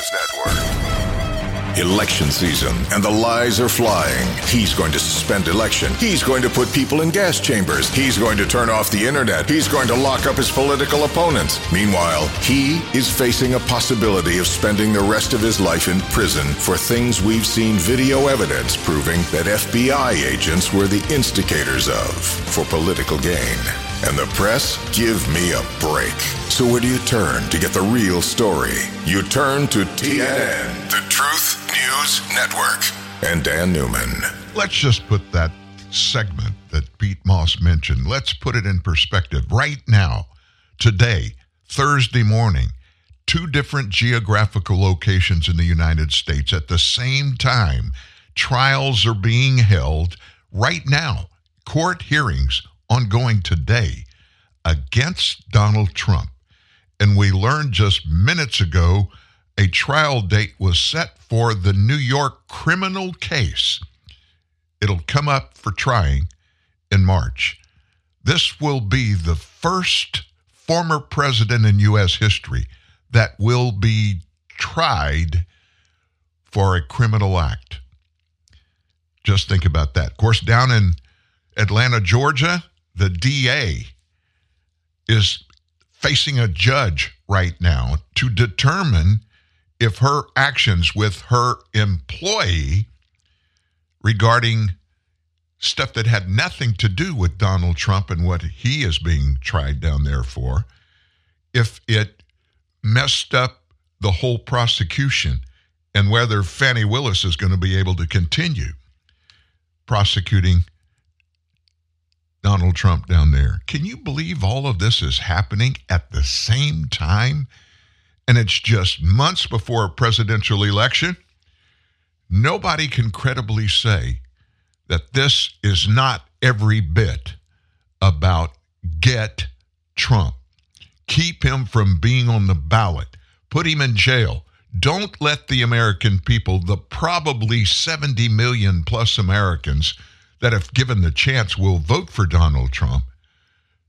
News Network. Election season, and the lies are flying. He's going to suspend election. He's going to put people in gas chambers. He's going to turn off the internet. He's going to lock up his political opponents. Meanwhile, he is facing a possibility of spending the rest of his life in prison for things we've seen video evidence proving that FBI agents were the instigators of for political gain. And the press? Give me a break. So where do you turn to get the real story? You turn to TNN, the Truth News Network, and Dan Newman. Let's just put that segment that Pete Moss mentioned, let's put it in perspective. Right now, today, Thursday morning, two different geographical locations in the United States at the same time, trials are being held right now. Court hearings ongoing today against Donald Trump. And we learned just minutes ago a trial date was set for the New York criminal case. It'll come up for trying in March. This will be the first former president in U.S. history that will be tried for a criminal act. Just think about that. Of course, down in Atlanta, Georgia, the DA is facing a judge right now to determine if her actions with her employee regarding stuff that had nothing to do with Donald Trump and what he is being tried down there for, if it messed up the whole prosecution and whether Fani Willis is going to be able to continue prosecuting Donald Trump down there. Can you believe all of this is happening at the same time? And it's just months before a presidential election. Nobody can credibly say that this is not every bit about get Trump. Keep him from being on the ballot. Put him in jail. Don't let the American people, the probably 70 million plus Americans, that, if given the chance, will vote for Donald Trump,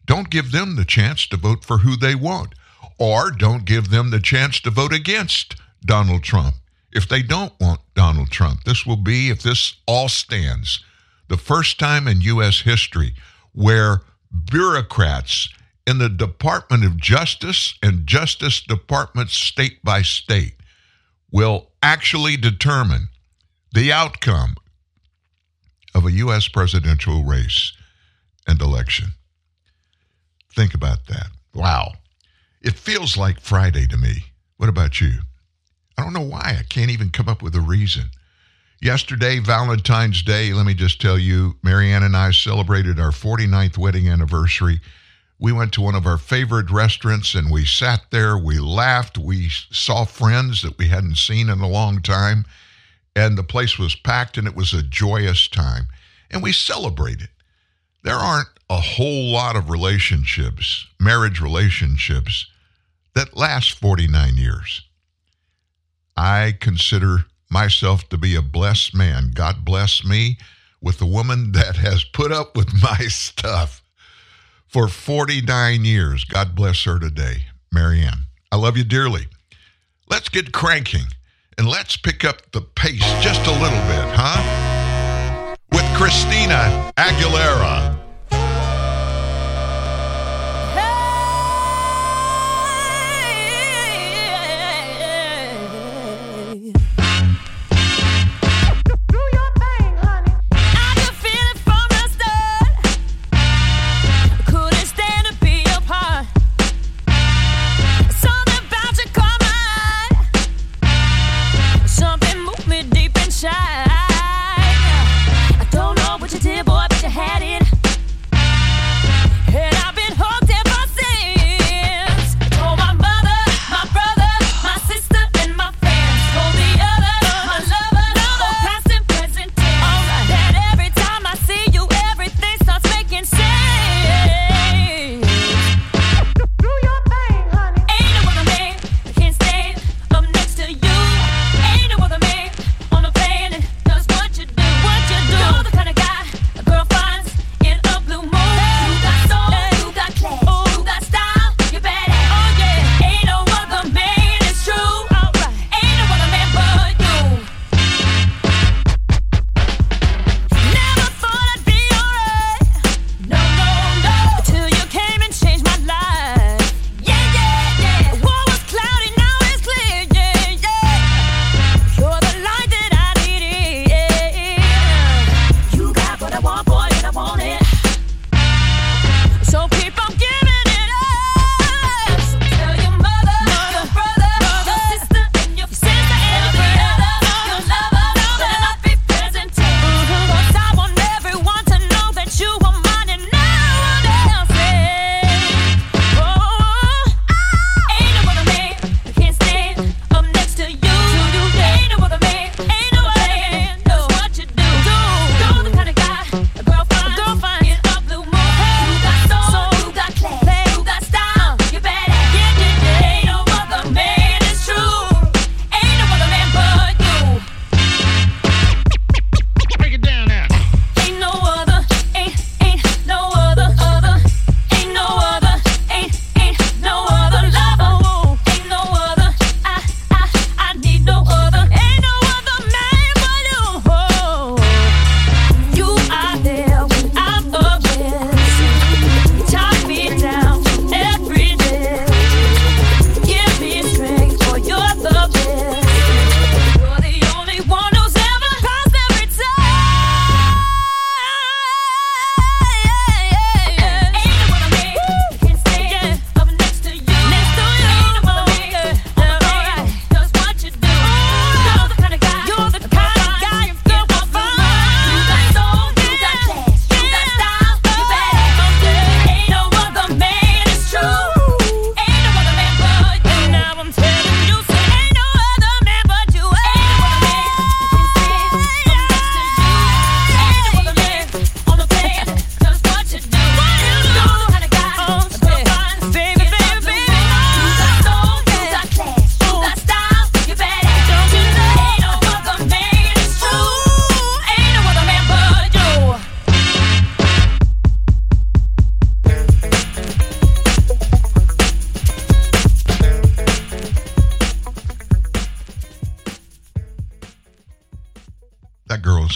don't give them the chance to vote for who they want, or don't give them the chance to vote against Donald Trump if they don't want Donald Trump. This will be, if this all stands, the first time in U.S. history where bureaucrats in the Department of Justice and Justice Departments state by state will actually determine the outcome of a U.S. presidential race and election. Think about that. Wow. It feels like Friday to me. What about you? I don't know why. I can't even come up with a reason. Yesterday, Valentine's Day, let me just tell you, Marianne and I celebrated our 49th wedding anniversary. We went to one of our favorite restaurants and we sat there, we laughed, we saw friends that we hadn't seen in a long time and the place was packed and it was a joyous time. And we celebrated. There aren't a whole lot of relationships, marriage relationships, that last 49 years. I consider myself to be a blessed man. God bless me with a woman that has put up with my stuff for 49 years. God bless her today, Marianne. I love you dearly. Let's get cranking and let's pick up the pace just a little bit, huh? With Christina Aguilera.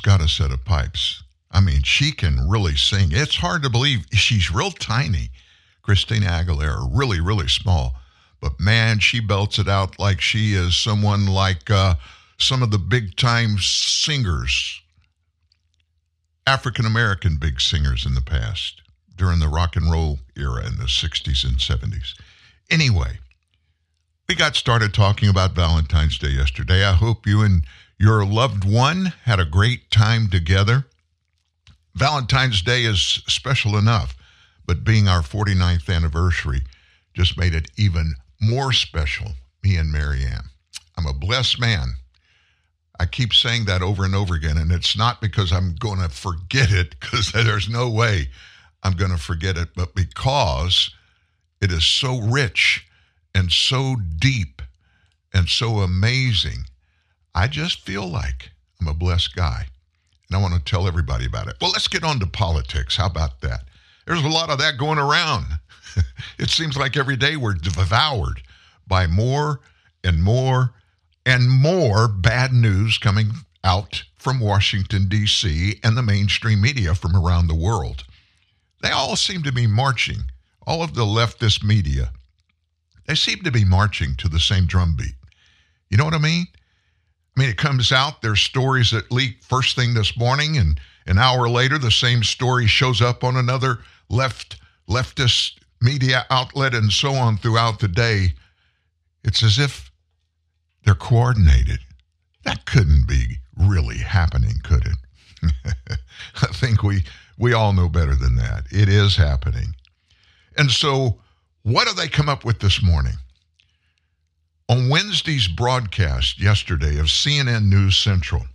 Pipes. I mean, she can really sing. It's hard to believe she's real tiny. Christina Aguilera, really, really small. But man, she belts it out like she is someone like uh, some of the big time singers, African American big singers in the past during the rock and roll era in the 60s and 70s. Anyway, we got started talking about Valentine's Day yesterday. I hope you and your loved one had a great time together. Valentine's Day is special enough, but being our 49th anniversary just made it even more special, me and Marianne. I'm a blessed man. I keep saying that over and over again, and it's not because I'm going to forget it, because there's no way I'm going to forget it, but because it is so rich and so deep and so amazing. I just feel like I'm a blessed guy. And I want to tell everybody about it. Well, let's get on to politics. How about that? There's a lot of that going around. it seems like every day we're devoured by more and more and more bad news coming out from Washington, D.C., and the mainstream media from around the world. They all seem to be marching, all of the leftist media, they seem to be marching to the same drumbeat. You know what I mean? I mean, it comes out, there's stories that leak first thing this morning, and an hour later, the same story shows up on another left leftist media outlet and so on throughout the day. It's as if they're coordinated. That couldn't be really happening, could it? I think we we all know better than that. It is happening. And so, what do they come up with this morning? On Wednesday's broadcast yesterday of CNN News Central,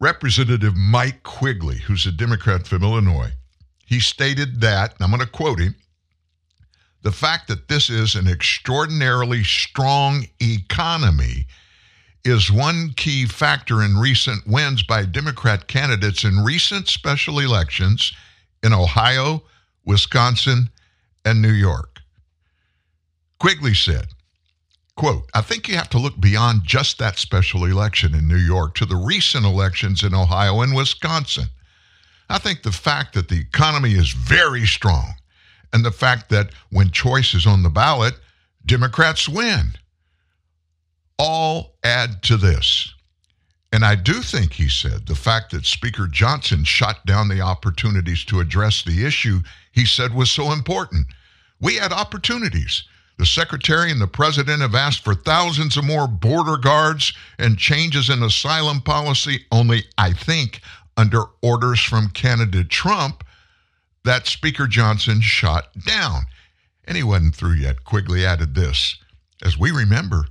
Representative Mike Quigley, who's a Democrat from Illinois, he stated that, and I'm going to quote him, the fact that this is an extraordinarily strong economy is one key factor in recent wins by Democrat candidates in recent special elections in Ohio, Wisconsin, and New York. Quigley said, quote, I think you have to look beyond just that special election in New York to the recent elections in Ohio and Wisconsin. I think the fact that the economy is very strong and the fact that when choice is on the ballot, Democrats win all add to this. And I do think, he said, the fact that Speaker Johnson shot down the opportunities to address the issue he said was so important. We had opportunities. The secretary and the president have asked for thousands of more border guards and changes in asylum policy, only, I think, under orders from candidate Trump that Speaker Johnson shot down. And he wasn't through yet. Quigley added this As we remember,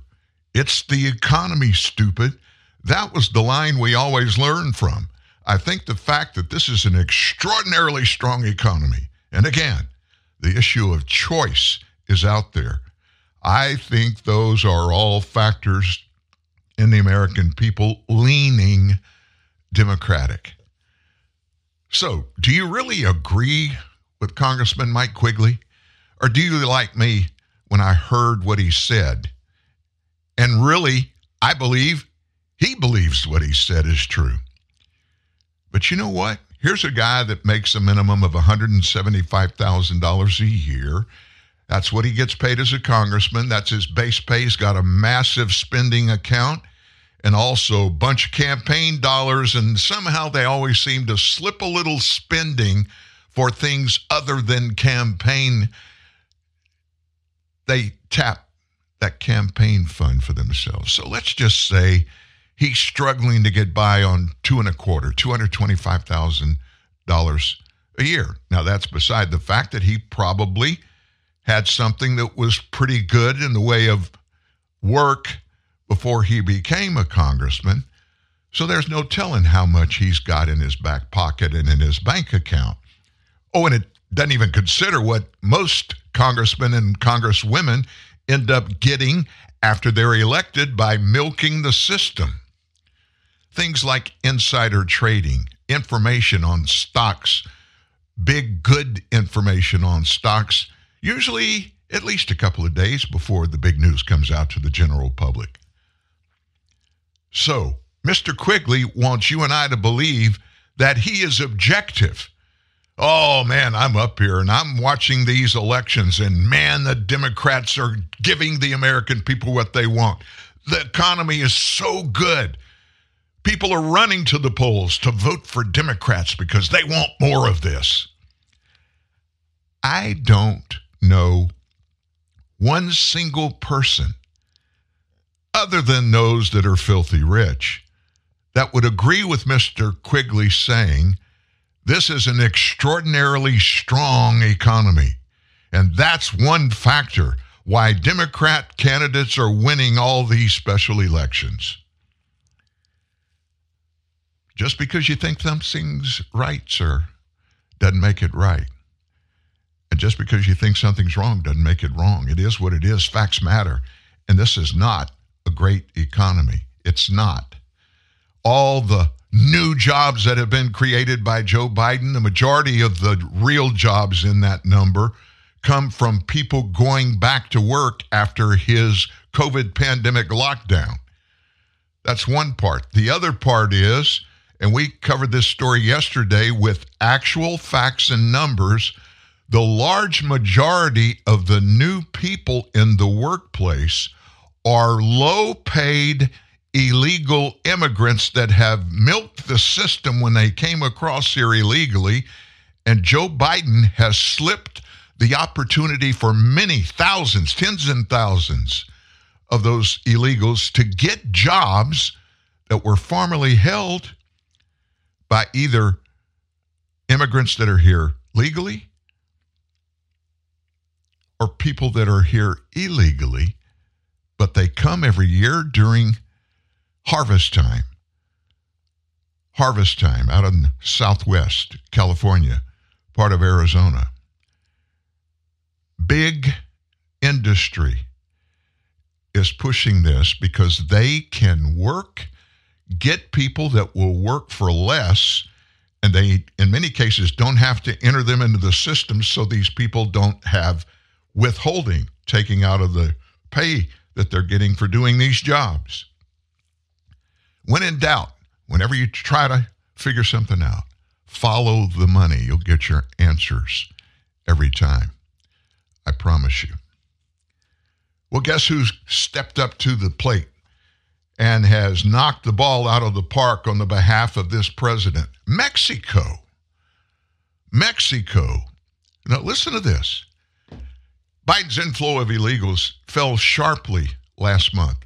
it's the economy, stupid. That was the line we always learned from. I think the fact that this is an extraordinarily strong economy, and again, the issue of choice is out there. I think those are all factors in the American people leaning Democratic. So, do you really agree with Congressman Mike Quigley? Or do you, like me, when I heard what he said, and really, I believe he believes what he said is true. But you know what? Here's a guy that makes a minimum of $175,000 a year. That's what he gets paid as a congressman. That's his base pay. He's got a massive spending account and also a bunch of campaign dollars. And somehow they always seem to slip a little spending for things other than campaign. They tap that campaign fund for themselves. So let's just say he's struggling to get by on two and a quarter, two hundred twenty-five thousand dollars a year. Now that's beside the fact that he probably had something that was pretty good in the way of work before he became a congressman. So there's no telling how much he's got in his back pocket and in his bank account. Oh, and it doesn't even consider what most congressmen and congresswomen end up getting after they're elected by milking the system. Things like insider trading, information on stocks, big good information on stocks, usually at least a couple of days before the big news comes out to the general public. So, Mr. Quigley wants you and I to believe that he is objective. Oh man, I'm up here and I'm watching these elections, and man, the Democrats are giving the American people what they want. The economy is so good. People are running to the polls to vote for Democrats because they want more of this. I don't know one single person, other than those that are filthy rich, that would agree with Mr. Quigley saying this is an extraordinarily strong economy. And that's one factor why Democrat candidates are winning all these special elections. Just because you think something's right, sir, doesn't make it right. And just because you think something's wrong doesn't make it wrong. It is what it is. Facts matter. And this is not a great economy. It's not. All the new jobs that have been created by Joe Biden, the majority of the real jobs in that number come from people going back to work after his COVID pandemic lockdown. That's one part. The other part is, and we covered this story yesterday with actual facts and numbers, the large majority of the new people in the workplace are low paid illegal immigrants that have milked the system when they came across here illegally. And Joe Biden has slipped the opportunity for many thousands, tens and thousands of those illegals to get jobs that were formerly held by either immigrants that are here legally or people that are here illegally, but they come every year during harvest time. Harvest time out in southwest California, part of Arizona. Big industry is pushing this because they can work, get people that will work for less, and they, in many cases, don't have to enter them into the system so these people don't have withholding taking out of the pay that they're getting for doing these jobs. When in doubt, whenever you try to figure something out, follow the money. You'll get your answers every time. I promise you. Well, guess who's stepped up to the plate and has knocked the ball out of the park on the behalf of this president? Mexico. Mexico. Now, listen to this. Biden's inflow of illegals fell sharply last month.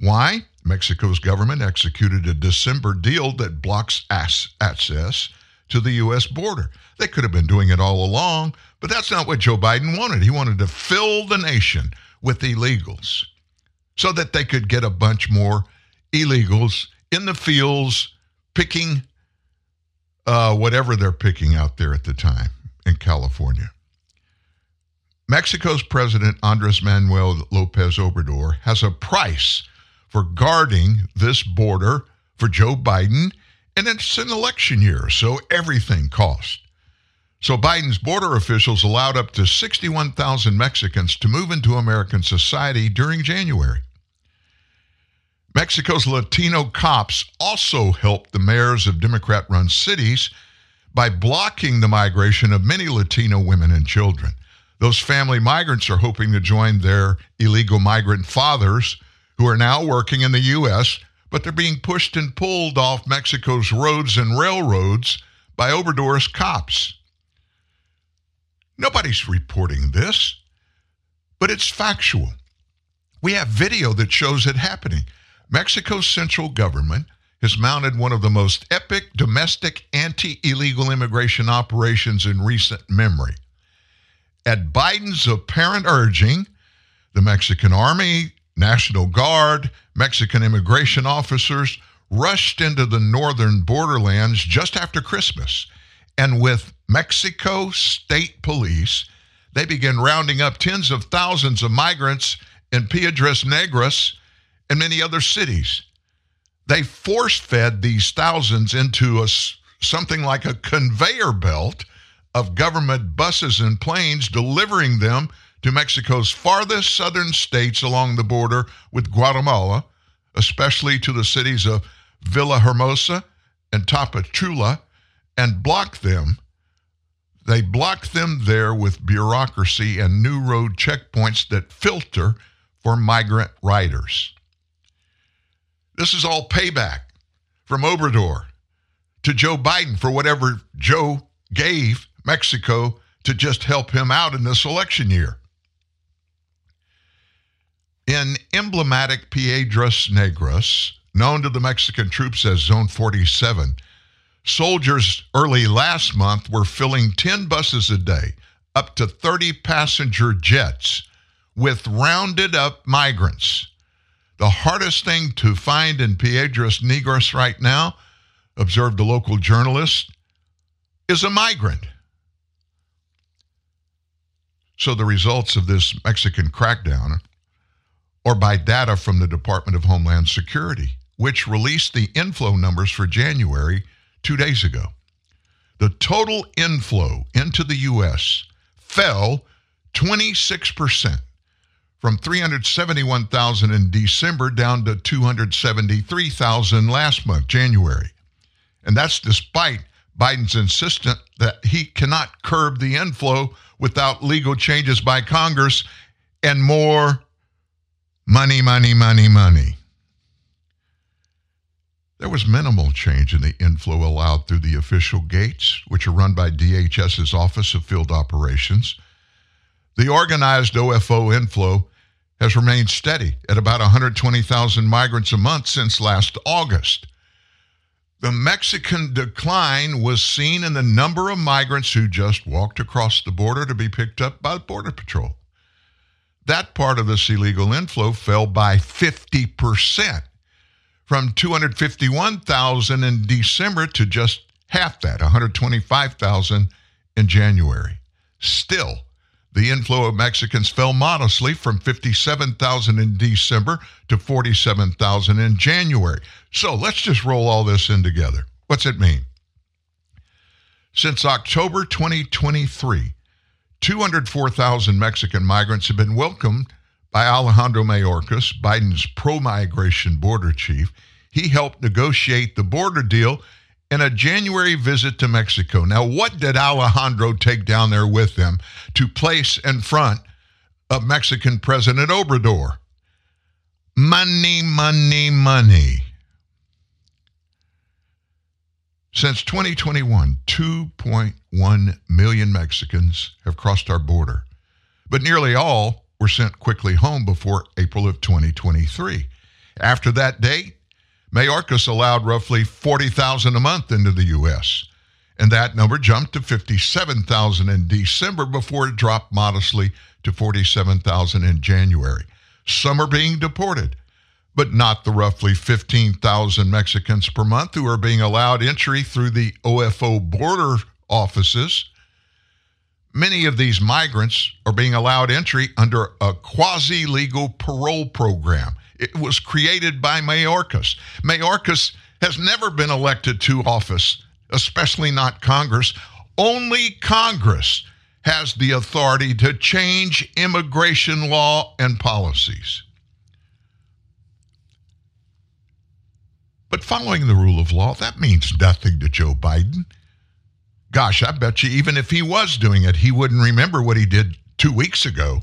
Why? Mexico's government executed a December deal that blocks access to the U.S. border. They could have been doing it all along, but that's not what Joe Biden wanted. He wanted to fill the nation with illegals so that they could get a bunch more illegals in the fields picking uh, whatever they're picking out there at the time in California. Mexico's President Andres Manuel Lopez Obrador has a price for guarding this border for Joe Biden, and it's an election year, so everything costs. So Biden's border officials allowed up to 61,000 Mexicans to move into American society during January. Mexico's Latino cops also helped the mayors of Democrat run cities by blocking the migration of many Latino women and children. Those family migrants are hoping to join their illegal migrant fathers who are now working in the U.S., but they're being pushed and pulled off Mexico's roads and railroads by Obrador's cops. Nobody's reporting this, but it's factual. We have video that shows it happening. Mexico's central government has mounted one of the most epic domestic anti illegal immigration operations in recent memory. At Biden's apparent urging, the Mexican army, National Guard, Mexican immigration officers rushed into the northern borderlands just after Christmas. And with Mexico State Police, they began rounding up tens of thousands of migrants in Piedras Negras and many other cities. They force fed these thousands into a, something like a conveyor belt of government buses and planes, delivering them to Mexico's farthest southern states along the border with Guatemala, especially to the cities of Villahermosa and Tapachula, and block them. They block them there with bureaucracy and new road checkpoints that filter for migrant riders. This is all payback from Obrador to Joe Biden for whatever Joe gave Mexico to just help him out in this election year. In emblematic Piedras Negras, known to the Mexican troops as Zone 47, soldiers early last month were filling 10 buses a day, up to 30 passenger jets, with rounded up migrants. The hardest thing to find in Piedras Negras right now, observed a local journalist, is a migrant. So the results of this Mexican crackdown are by data from the Department of Homeland Security, which released the inflow numbers for January two days ago. The total inflow into the U.S. fell 26% from 371,000 in December down to 273,000 last month, January. And that's despite Biden's insistent that he cannot curb the inflow without legal changes by Congress and more money, money, money, money. There was minimal change in the inflow allowed through the official gates, which are run by DHS's Office of Field Operations. The organized OFO inflow has remained steady at about 120,000 migrants a month since last August. The Mexican decline was seen in the number of migrants who just walked across the border to be picked up by the Border Patrol. That part of this illegal inflow fell by 50% from 251,000 in December to just half that, 125,000 in January. Still, the inflow of Mexicans fell modestly from 57,000 in December to 47,000 in January. So let's just roll all this in together. What's it mean? Since October 2023, 204,000 Mexican migrants have been welcomed by Alejandro Mayorkas, Biden's pro migration border chief. He helped negotiate the border deal in a January visit to Mexico. Now, what did Alejandro take down there with him to place in front of Mexican President Obrador? Money, money, money. Since 2021, 2.1 million Mexicans have crossed our border, but nearly all were sent quickly home before April of 2023. After that date, Mayorkas allowed roughly 40,000 a month into the U.S., and that number jumped to 57,000 in December before it dropped modestly to 47,000 in January. Some are being deported, but not the roughly 15,000 Mexicans per month who are being allowed entry through the OFO border offices. Many of these migrants are being allowed entry under a quasi legal parole program it was created by Mayorkas. Mayorkas has never been elected to office, especially not Congress. Only Congress has the authority to change immigration law and policies. But following the rule of law, that means nothing to Joe Biden. Gosh, I bet you even if he was doing it, he wouldn't remember what he did two weeks ago.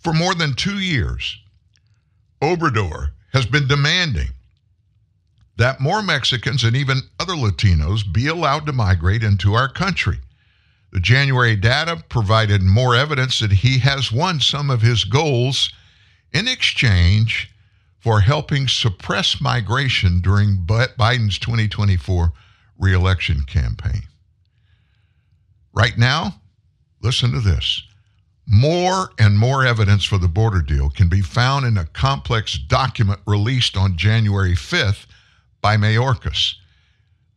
For more than two years, Obrador has been demanding that more Mexicans and even other Latinos be allowed to migrate into our country. The January data provided more evidence that he has won some of his goals in exchange for helping suppress migration during Biden's 2024 reelection campaign. Right now, listen to this. More and more evidence for the border deal can be found in a complex document released on January 5th by Mayorkas.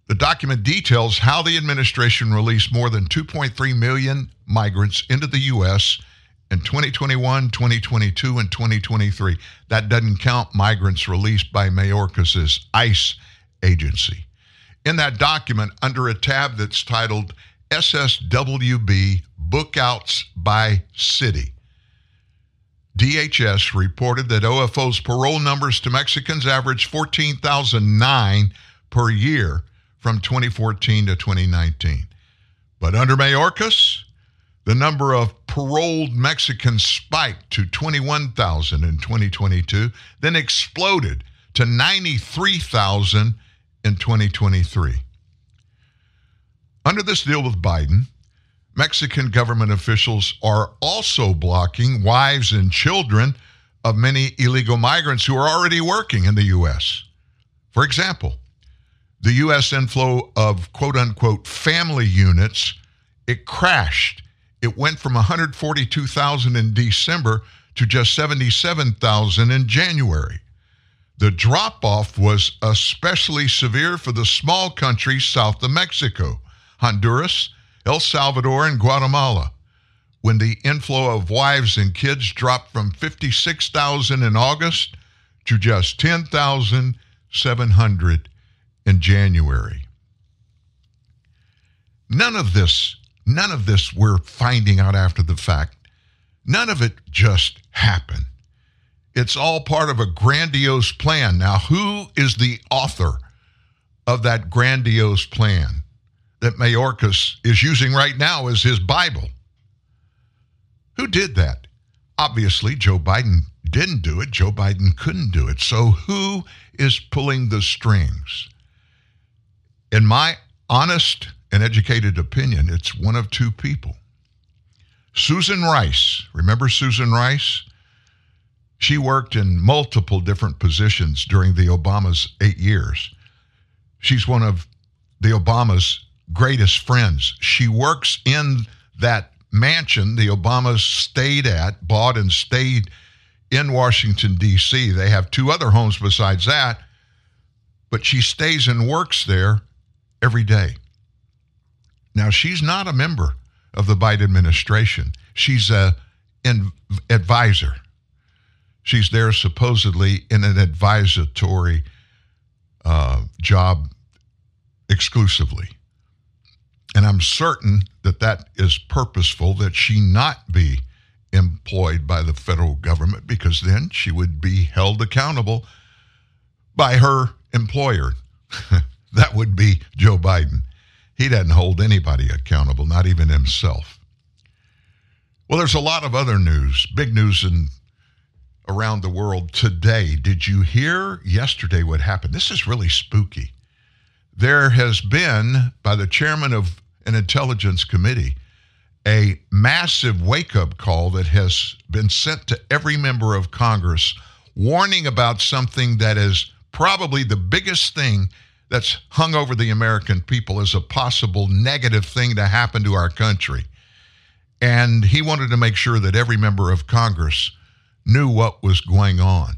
The document details how the administration released more than 2.3 million migrants into the U.S. in 2021, 2022, and 2023. That doesn't count migrants released by Mayorkas' ICE agency. In that document, under a tab that's titled SSWB bookouts by city. DHS reported that OFO's parole numbers to Mexicans averaged 14,009 per year from 2014 to 2019. But under Mayorkas, the number of paroled Mexicans spiked to 21,000 in 2022, then exploded to 93,000 in 2023. Under this deal with Biden, Mexican government officials are also blocking wives and children of many illegal migrants who are already working in the U.S. For example, the U.S. inflow of quote unquote family units, it crashed. It went from 142,000 in December to just 77,000 in January. The drop off was especially severe for the small countries south of Mexico Honduras, El Salvador, and Guatemala. When the inflow of wives and kids dropped from 56,000 in August to just 10,700 in January. None of this, none of this we're finding out after the fact. None of it just happened. It's all part of a grandiose plan. Now, who is the author of that grandiose plan that Mayorkas is using right now as his Bible? Who did that? Obviously, Joe Biden didn't do it. Joe Biden couldn't do it. So, who is pulling the strings? In my honest and educated opinion, it's one of two people. Susan Rice, remember Susan Rice? She worked in multiple different positions during the Obama's eight years. She's one of the Obama's greatest friends. She works in that mansion the Obamas stayed at, bought and stayed in Washington, D.C. They have two other homes besides that, but she stays and works there every day. Now, she's not a member of the Biden administration, she's a an advisor. She's there supposedly in an advisory uh, job exclusively. And I'm certain that that is purposeful, that she not be employed by the federal government, because then she would be held accountable by her employer. that would be Joe Biden. He doesn't hold anybody accountable, not even himself. Well, there's a lot of other news, big news in around the world today. Did you hear yesterday what happened? This is really spooky. There has been, by the chairman of an intelligence committee, a massive wake up call that has been sent to every member of Congress, warning about something that is probably the biggest thing that's hung over the American people as a possible negative thing to happen to our country. And he wanted to make sure that every member of Congress knew what was going on.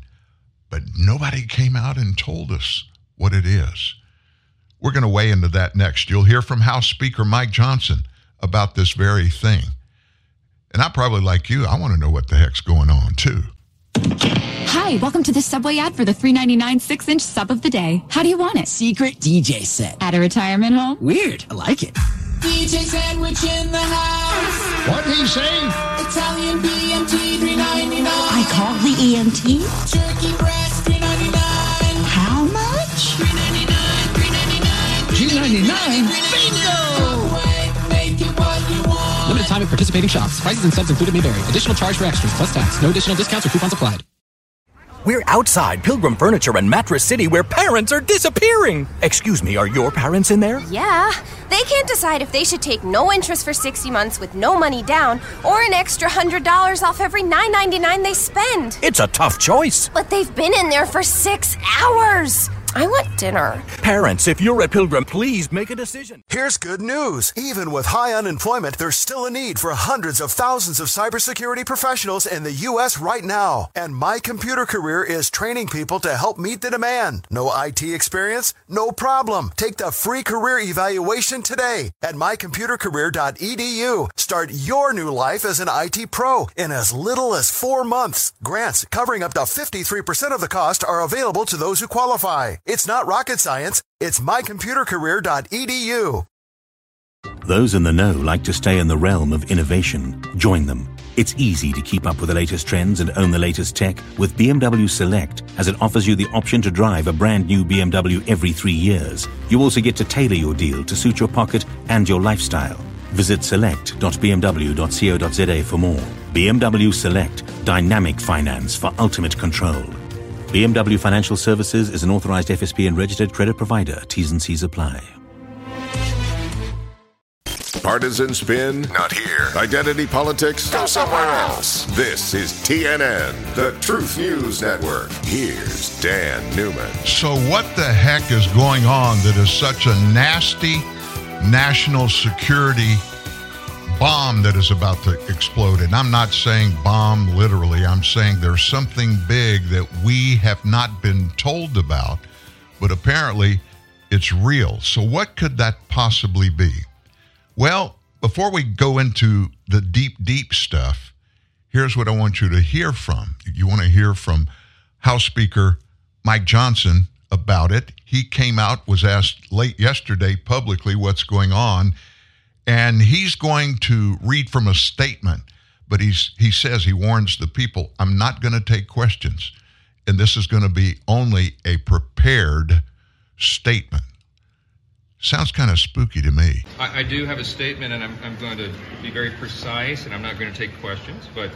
But nobody came out and told us what it is. We're going to weigh into that next. You'll hear from House Speaker Mike Johnson about this very thing. And I probably, like you, I want to know what the heck's going on, too. Hi, welcome to the Subway ad for the 3.99 6-inch sub of the day. How do you want it? Secret DJ set. At a retirement home? Weird. I like it. DJ sandwich in the house. What did he say? Italian BMT 3.99. I called the EMT. Turkey breast 3.99. How much? 3.99. Bingo! Limited time at participating shops. Prices and subs included may vary. Additional charge for extras plus tax. No additional discounts or coupons applied. We're outside Pilgrim Furniture and Mattress City where parents are disappearing. Excuse me, are your parents in there? Yeah. They can't decide if they should take no interest for 60 months with no money down or an extra $100 off every $9.99 they spend. It's a tough choice. But they've been in there for six hours. I want dinner. Parents, if you're at Pilgrim, please make a decision. Here's good news. Even with high unemployment, there's still a need for hundreds of thousands of cybersecurity professionals in the U.S. right now. And My Computer Career is training people to help meet the demand. No IT experience? No problem. Take the free career evaluation today at mycomputercareer.edu. Start your new life as an IT pro in as little as four months. Grants covering up to 53% of the cost are available to those who qualify. It's not rocket science. It's mycomputercareer.edu. Those in the know like to stay in the realm of innovation. Join them. It's easy to keep up with the latest trends and own the latest tech with BMW Select, as it offers you the option to drive a brand new BMW every three years. You also get to tailor your deal to suit your pocket and your lifestyle. Visit select.bmw.co.za for more. BMW Select, dynamic finance for ultimate control. BMW Financial Services is an authorized FSP and registered credit provider. T's and C's apply. Partisan spin? Not here. Identity politics? Go somewhere else. This is TNN, the Truth News Network. Here's Dan Newman. So, what the heck is going on that is such a nasty national security bomb that is about to explode? And I'm not saying bomb literally, I'm saying there's something big that we have not been told about, but apparently it's real. So, what could that possibly be? Well, before we go into the deep, deep stuff, here's what I want you to hear from. You want to hear from House Speaker Mike Johnson about it. He came out, was asked late yesterday publicly what's going on, and he's going to read from a statement, but he's he says he warns the people, I'm not going to take questions. And this is going to be only a prepared statement. Sounds kind of spooky to me. I, I do have a statement, and I'm, I'm going to be very precise, and I'm not going to take questions. But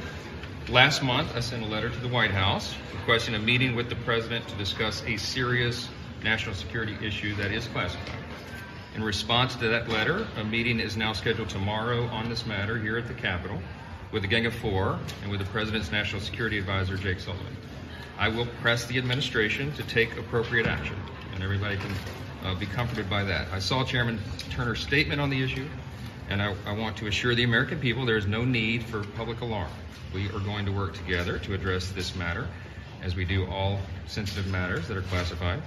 last month, I sent a letter to the White House requesting a meeting with the president to discuss a serious national security issue that is classified. In response to that letter, a meeting is now scheduled tomorrow on this matter here at the Capitol with the Gang of Four and with the President's National Security Advisor, Jake Sullivan. I will press the administration to take appropriate action, and everybody can uh, be comforted by that. I saw Chairman Turner's statement on the issue, and I, I want to assure the American people there is no need for public alarm. We are going to work together to address this matter, as we do all sensitive matters that are classified.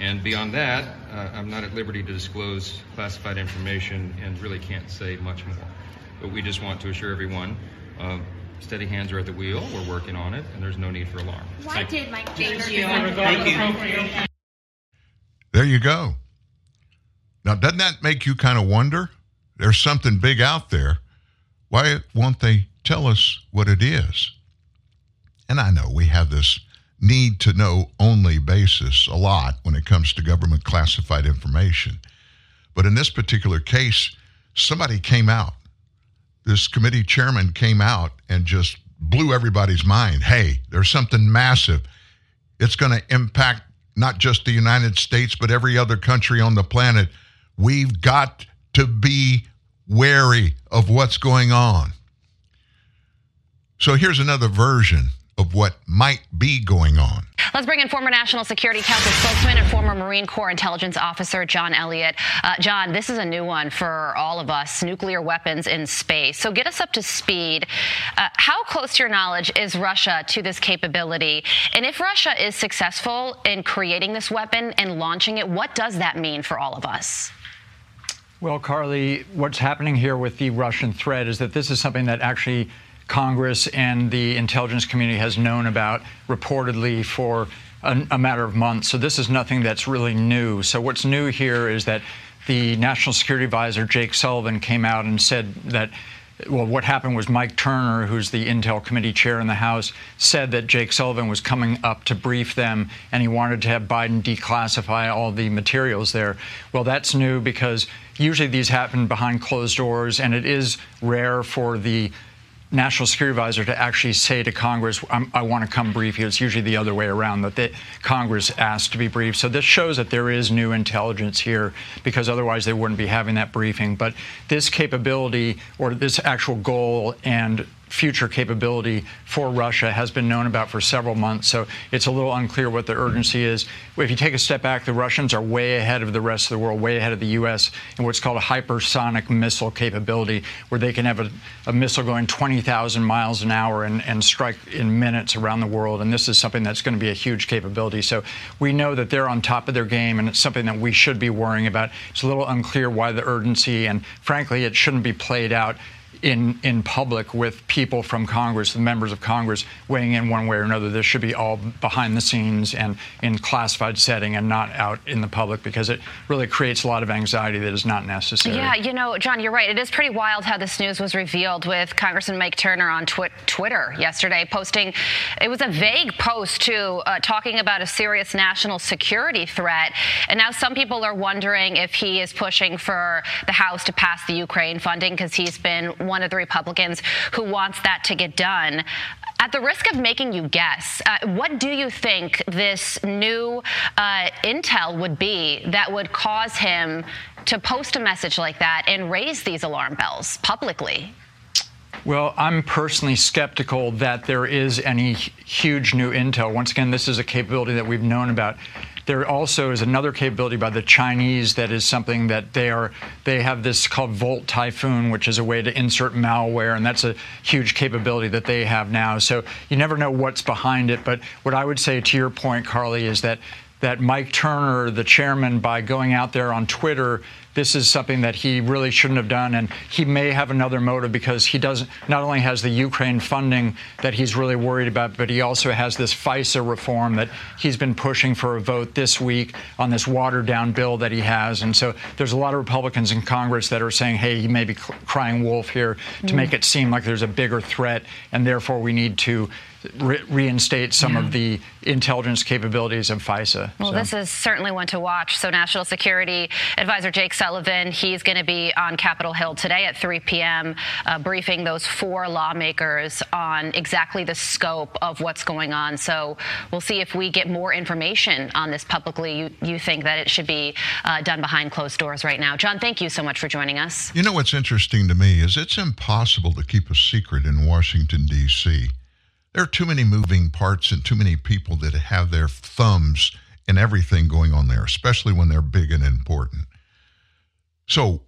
And beyond that, uh, I'm not at liberty to disclose classified information and really can't say much more. But we just want to assure everyone uh, steady hands are at the wheel. We're working on it, and there's no need for alarm. Why Thank did Mike Chambers Thank you. There you go. Now, doesn't that make you kind of wonder? There's something big out there. Why won't they tell us what it is? And I know we have this need to know only basis a lot when it comes to government classified information. But in this particular case, somebody came out. This committee chairman came out and just blew everybody's mind. Hey, there's something massive. It's going to impact not just the United States, but every other country on the planet. We've got to be wary of what's going on. So here's another version of what might be going on. Let's bring in former National Security Council spokesman and former Marine Corps intelligence officer John Elliott. Uh, John, this is a new one for all of us nuclear weapons in space. So get us up to speed. Uh, how close to your knowledge is Russia to this capability? And if Russia is successful in creating this weapon and launching it, what does that mean for all of us? Well, Carly, what's happening here with the Russian threat is that this is something that actually Congress and the intelligence community has known about reportedly for a, a, matter of months. So this is nothing that's really new. So what's new here is that the National Security Advisor, Jake Sullivan, came out and said that. Well, what happened was Mike Turner, who's the Intel Committee chair in the House, said that Jake Sullivan was coming up to brief them and he wanted to have Biden declassify all the materials there. Well, that's new because usually these happen behind closed doors, and it is rare for the national security advisor to actually say to Congress, i want to come brief you. It's usually the other way around that Congress asks to be briefed. So this shows that there is new intelligence here because otherwise they wouldn't be having that briefing. But this capability or this actual goal and future capability for Russia has been known about for several months. So it's a little unclear what the urgency is. If you take a step back, the Russians are way ahead of the rest of the world, way ahead of the U.S. in what's called a hypersonic missile capability, where they can have a, a missile going 20,000 miles an hour and, and strike in minutes around the world. And this is something that's going to be a huge capability. So we know that they're on top of their game, and it's something that we should be worrying about. It's a little unclear why the urgency, and frankly, it shouldn't be played out in in public with people from Congress, the members of Congress weighing in one way or another. This should be all behind the scenes and in classified setting and not out in the public because it really creates a lot of anxiety that is not necessary. Yeah, you know, John, you're right. It is pretty wild how this news was revealed with Congressman Mike Turner on twi- Twitter yesterday posting. It was a vague post too, uh, talking about a serious national security threat, and now some people are wondering if he is pushing for the House to pass the Ukraine funding because he's been of the Republicans who wants that to get done. At the risk of making you guess, uh, what do you think this new uh, intel would be that would cause him to post a message like that and raise these alarm bells publicly? Well, I'm personally skeptical that there is any huge new intel. Once again, this is a capability that we've known about. There also is another capability by the Chinese that is something that they are they have this called Volt Typhoon, which is a way to insert malware, and that's a huge capability that they have now. So you never know what's behind it. But what I would say to your point, Carly, is that that Mike Turner, the chairman, by going out there on Twitter, this is something that he really shouldn't have done, and he may have another motive because he doesn't not only has the Ukraine funding that he's really worried about, but he also has this FISA reform that he's been pushing for a vote this week on this watered down bill that he has, and so there's a lot of Republicans in Congress that are saying, hey, he may be crying wolf here to Mm. make it seem like there's a bigger threat, and therefore we need to re- reinstate some of the intelligence capabilities of FISA. Well, So- this is certainly one to watch. So, National Security Advisor Jake Sullivan, he's going to be on Capitol Hill today at 3 p.m., uh, briefing those four lawmakers on exactly the scope of what's going on. So, we'll see if we get more information on this publicly. You, you think that it should be uh, done behind closed doors right now. John, thank you so much for joining us. You know what's interesting to me is it's impossible to keep a secret in Washington, D.C. There are too many moving parts and too many people that have their thumbs in everything going on there, especially when they're big and important. So,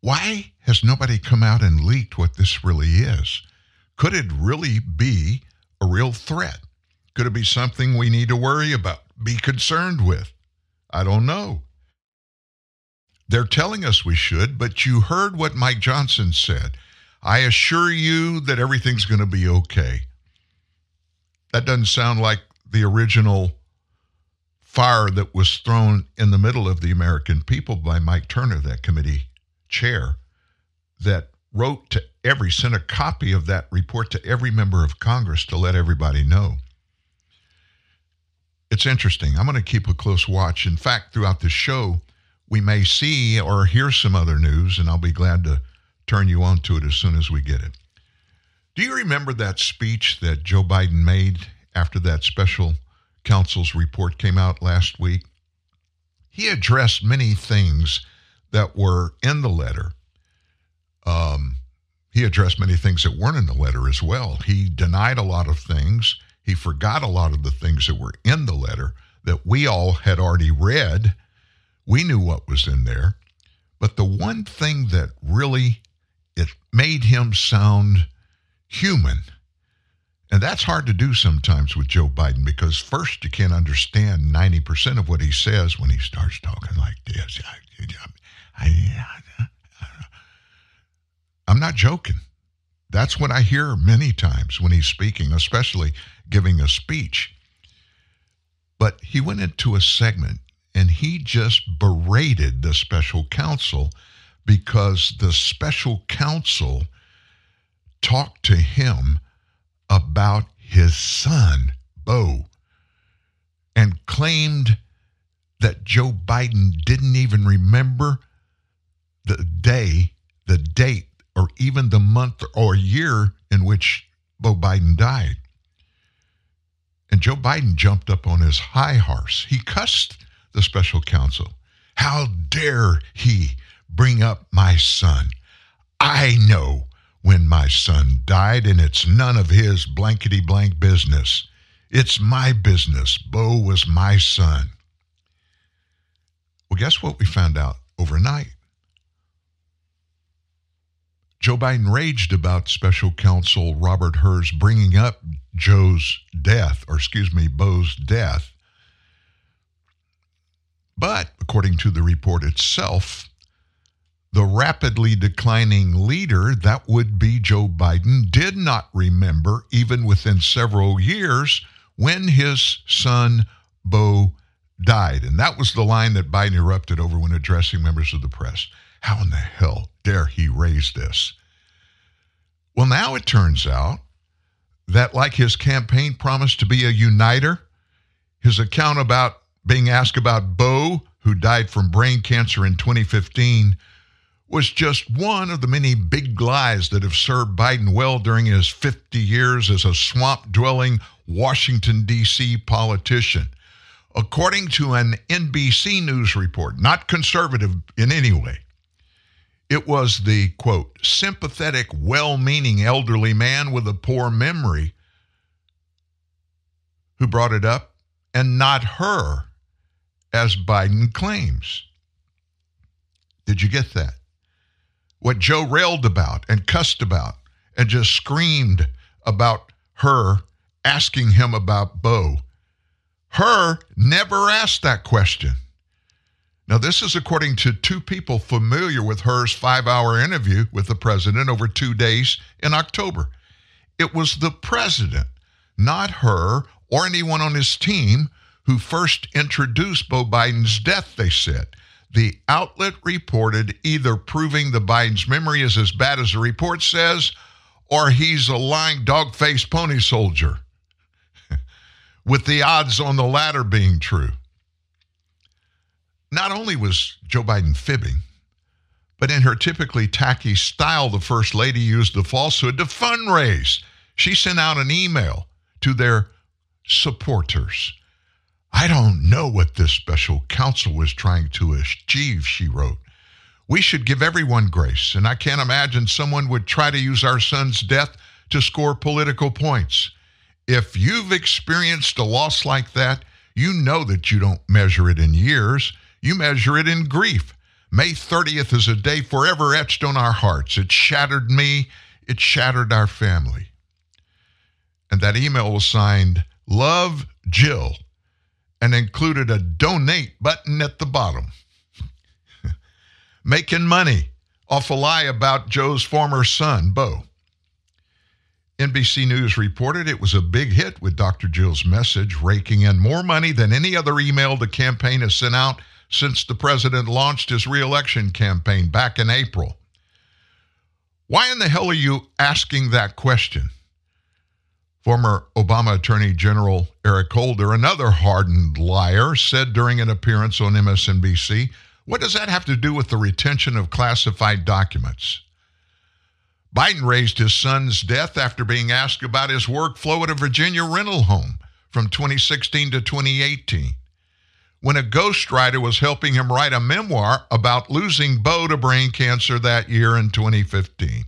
why has nobody come out and leaked what this really is? Could it really be a real threat? Could it be something we need to worry about, be concerned with? I don't know. They're telling us we should, but you heard what Mike Johnson said. I assure you that everything's going to be okay. That doesn't sound like the original fire that was thrown in the middle of the American people by Mike Turner, that committee chair, that wrote to every, sent a copy of that report to every member of Congress to let everybody know. It's interesting. I'm going to keep a close watch. In fact, throughout the show, we may see or hear some other news, and I'll be glad to turn you on to it as soon as we get it. Do you remember that speech that Joe Biden made after that special counsel's report came out last week? He addressed many things that were in the letter. Um, he addressed many things that weren't in the letter as well. He denied a lot of things. He forgot a lot of the things that were in the letter that we all had already read. We knew what was in there. But the one thing that really it made him sound human. And that's hard to do sometimes with Joe Biden because first you can't understand 90% of what he says when he starts talking like this. I'm not joking. That's what I hear many times when he's speaking, especially giving a speech. But he went into a segment and he just berated the special counsel because the special counsel talked to him about his son, Beau, and claimed that Joe Biden didn't even remember the day, the date, or even the month or year in which Beau Biden died. And Joe Biden jumped up on his high horse. He cussed the special counsel. How dare he bring up my son? I know when my son died, and it's none of his blankety blank business. It's my business. Beau was my son. Well, guess what we found out overnight? Joe Biden raged about special counsel Robert Hur's bringing up Joe's death, or excuse me, Beau's death. But according to the report itself, the rapidly declining leader, that would be Joe Biden, did not remember, even within several years, when his son, Beau, died. And that was the line that Biden erupted over when addressing members of the press. How in the hell dare he raise this? Well, now it turns out that, like his campaign promised to be a uniter, his account about being asked about Beau, who died from brain cancer in 2015, was just one of the many big lies that have served Biden well during his 50 years as a swamp dwelling Washington, D.C. politician. According to an NBC News report, not conservative in any way, it was the quote, sympathetic, well meaning elderly man with a poor memory who brought it up, and not Hur, as Biden claims. Did you get that? What Joe railed about and cussed about and just screamed about Hur asking him about Beau. Hur never asked that question. Now, this is according to two people familiar with Hur's five hour interview with the president over two days in October. It was the president, not Hur or anyone on his team, who first introduced Beau Biden's death, they said. The outlet reported either proving the Biden's memory is as bad as the report says, or he's a lying dog faced pony soldier, with the odds on the latter being true. Not only was Joe Biden fibbing, but in her typically tacky style, the First Lady used the falsehood to fundraise. She sent out an email to their supporters. I don't know what this special counsel was trying to achieve, she wrote. We should give everyone grace, and I can't imagine someone would try to use our son's death to score political points. If you've experienced a loss like that, you know that you don't measure it in years, you measure it in grief. May 30th is a day forever etched on our hearts. It shattered me, it shattered our family. And that email was signed Love Jill and included a donate button at the bottom. Making money off a lie about Joe's former son, Beau. NBC News reported it was a big hit with Dr. Jill's message, raking in more money than any other email the campaign has sent out since the president launched his reelection campaign back in April. Why in the hell are you asking that question? Former Obama Attorney General Eric Holder, another hardened liar, said during an appearance on MSNBC, What does that have to do with the retention of classified documents? Biden raised his son's death after being asked about his workflow at a Virginia rental home from 2016 to 2018 when a ghostwriter was helping him write a memoir about losing Beau to brain cancer that year in 2015.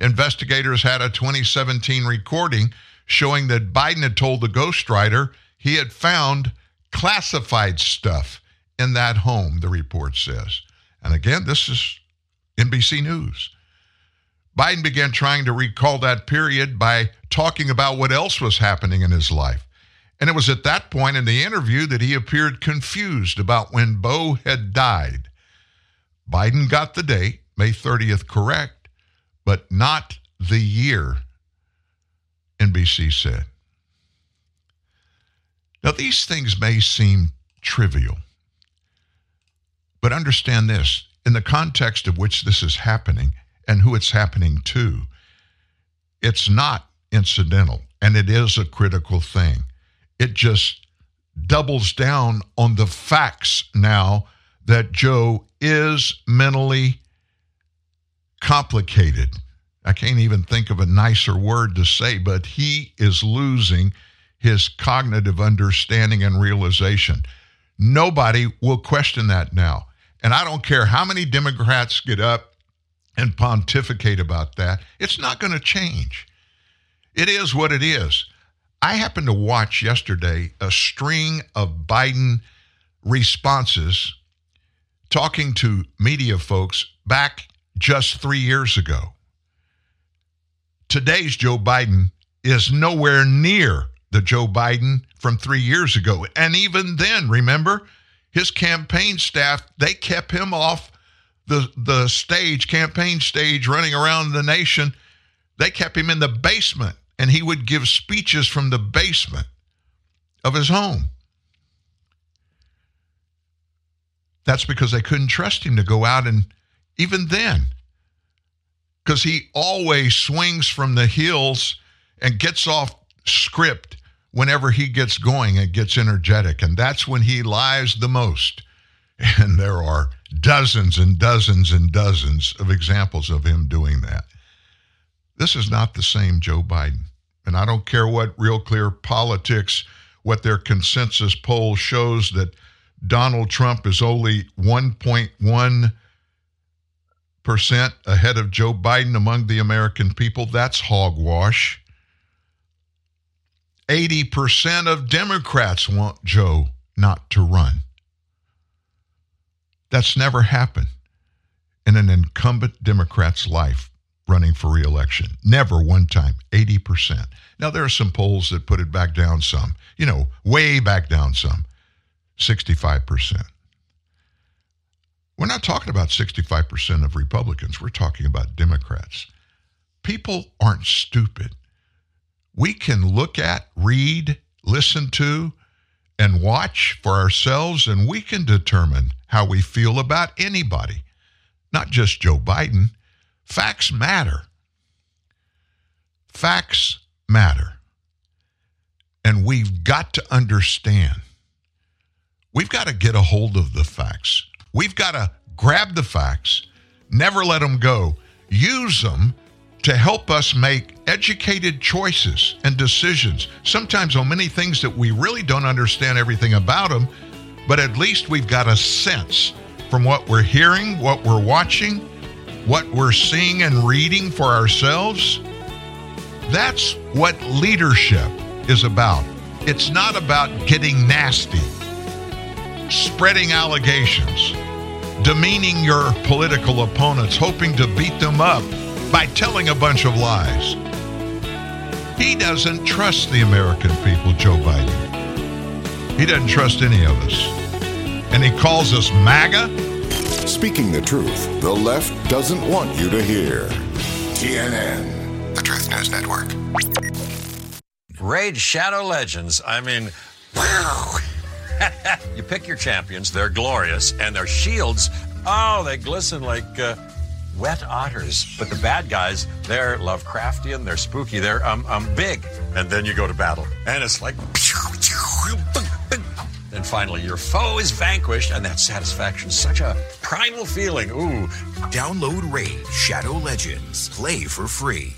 Investigators had a 2017 recording showing that Biden had told the ghostwriter he had found classified stuff in that home, the report says. And again, this is NBC News. Biden began trying to recall that period by talking about what else was happening in his life. And it was at that point in the interview that he appeared confused about when Beau had died. Biden got the date, May 30th, correct, but not the year, NBC said. Now, these things may seem trivial, but understand this in the context of which this is happening and who it's happening to, it's not incidental and it is a critical thing it just doubles down on the facts now that Joe is mentally complicated. I can't even think of a nicer word to say, but he is losing his cognitive understanding and realization. Nobody will question that now. And I don't care how many Democrats get up and pontificate about that, it's not going to change. It is what it is. I happened to watch yesterday a string of Biden responses talking to media folks back just three years ago. Today's Joe Biden is nowhere near the Joe Biden from three years ago. And even then, remember, his campaign staff, they kept him off the the stage, campaign stage running around the nation, they kept him in the basement and he would give speeches from the basement of his home. That's because they couldn't trust him to go out and even then because he always swings from the hills and gets off script whenever he gets going and gets energetic. And that's when he lies the most. And there are dozens and dozens and dozens of examples of him doing that. This is not the same Joe Biden. And I don't care what Real Clear Politics, what their consensus poll shows that Donald Trump is only 1.1 percent ahead of Joe Biden among the American people. That's hogwash. 80% of Democrats want Joe not to run. That's never happened in an incumbent Democrat's life running for reelection. Never one time, 80%. Now, there are some polls that put it back down some, you know, way back down some, 65%. We're not talking about 65% of Republicans. We're talking about Democrats. People aren't stupid. We can look at, read, listen to, and watch for ourselves, and we can determine how we feel about anybody, not just Joe Biden. Facts matter. Facts matter. And we've got to understand. We've got to get a hold of the facts. We've got to grab the facts, never let them go, use them to help us make educated choices and decisions, sometimes on many things that we really don't understand everything about them, but at least we've got a sense from what we're hearing, what we're watching, what we're seeing and reading for ourselves. That's what leadership is about. It's not about getting nasty, spreading allegations, demeaning your political opponents, hoping to beat them up by telling a bunch of lies. He doesn't trust the American people, Joe Biden. He doesn't trust any of us. And he calls us MAGA. Speaking the truth, the left doesn't want you to hear. TNN, the Truth News Network. Raid Shadow Legends. I mean, wow. you pick your champions, they're glorious, and their shields, oh, they glisten like uh, wet otters. But the bad guys, they're Lovecraftian, they're spooky, they're um, um, big. And then you go to battle, and it's like, and finally your foe is vanquished, and that satisfaction is such a primal feeling. Ooh. Download Raid Shadow Legends. Play for free.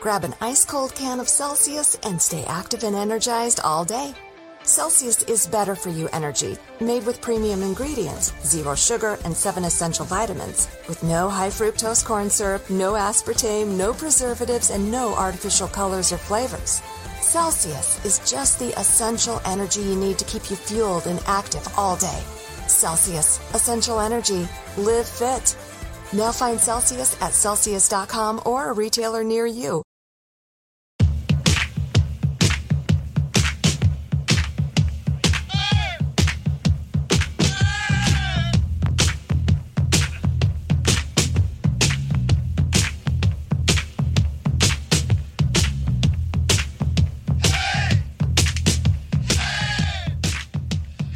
Grab an ice cold can of Celsius and stay active and energized all day. Celsius is better for you energy, made with premium ingredients, zero sugar, and seven essential vitamins, with no high fructose corn syrup, no aspartame, no preservatives, and no artificial colors or flavors. Celsius is just the essential energy you need to keep you fueled and active all day. Celsius, essential energy. Live fit. Now find Celsius at Celsius.com or a retailer near you.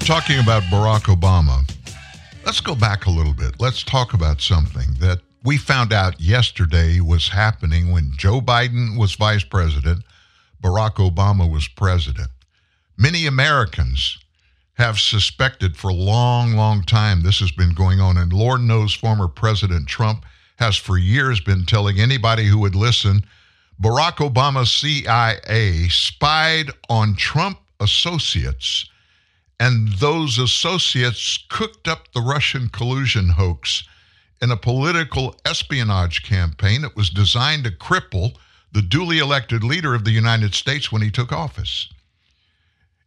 Talking about Barack Obama, let's go back a little bit. Let's talk about something that we found out yesterday was happening when Joe Biden was vice president, Barack Obama was president. Many Americans have suspected for a long, long time this has been going on. And Lord knows former President Trump has for years been telling anybody who would listen Barack Obama's CIA spied on Trump associates and those associates cooked up the Russian collusion hoax in a political espionage campaign that was designed to cripple the duly elected leader of the United States when he took office.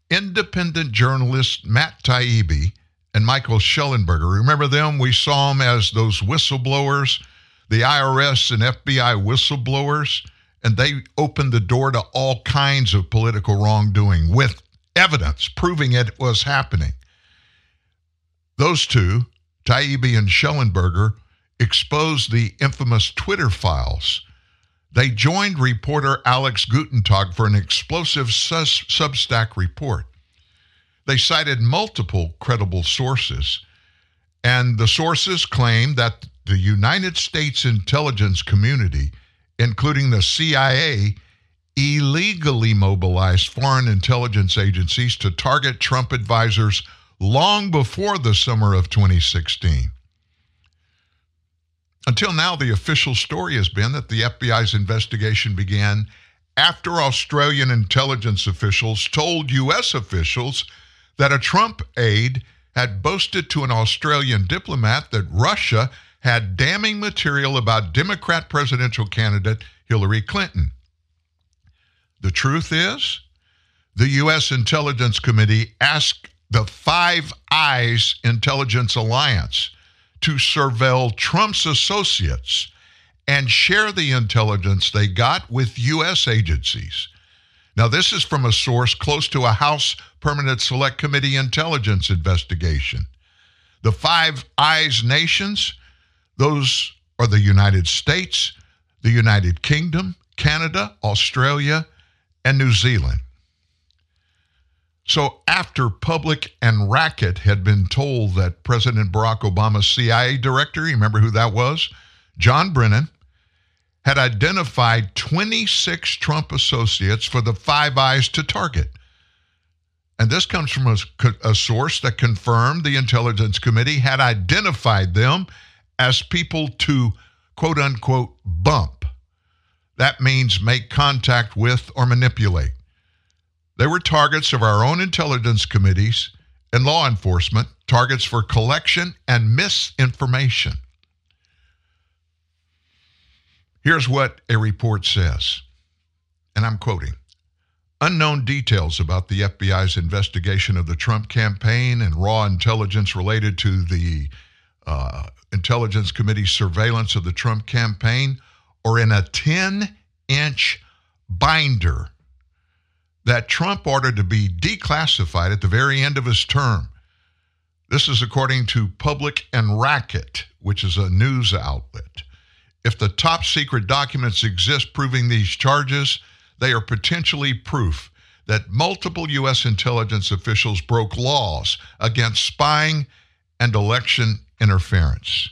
Independent journalists Matt Taibbi and Michael Shellenberger, remember them? We saw them as those whistleblowers, the IRS and FBI whistleblowers, and they opened the door to all kinds of political wrongdoing with evidence proving it was happening. Those two, Taibbi and Shellenberger, exposed the infamous Twitter files. They joined reporter Alex Gutentag for an explosive sus- Substack report. They cited multiple credible sources, and the sources claimed that the United States intelligence community, including the CIA, illegally mobilized foreign intelligence agencies to target Trump advisors long before the summer of 2016. Until now, the official story has been that the FBI's investigation began after Australian intelligence officials told U.S. officials that a Trump aide had boasted to an Australian diplomat that Russia had damning material about Democrat presidential candidate Hillary Clinton. The truth is, the U.S. Intelligence Committee asked the Five Eyes Intelligence Alliance to surveil Trump's associates and share the intelligence they got with U.S. agencies. Now, this is from a source close to a House Permanent Select Committee intelligence investigation. The Five Eyes nations, those are the United States, the United Kingdom, Canada, Australia, and New Zealand. So, after Public and Racket had been told that President Barack Obama's CIA director, you remember who that was? John Brennan, had identified 26 Trump associates for the Five Eyes to target. And this comes from a, a, source that confirmed the Intelligence Committee had identified them as people to quote unquote bump. That means make contact with or manipulate. They were targets of our own intelligence committees and law enforcement, targets for collection and misinformation. Here's what a report says, and I'm quoting Unknown details about the FBI's investigation of the Trump campaign and raw intelligence related to the uh, Intelligence Committee's surveillance of the Trump campaign are in a 10 inch binder that Trump ordered to be declassified at the very end of his term. This is according to Public and Racket, which is a news outlet. If the top secret documents exist proving these charges, they are potentially proof that multiple U.S. intelligence officials broke laws against spying and election interference.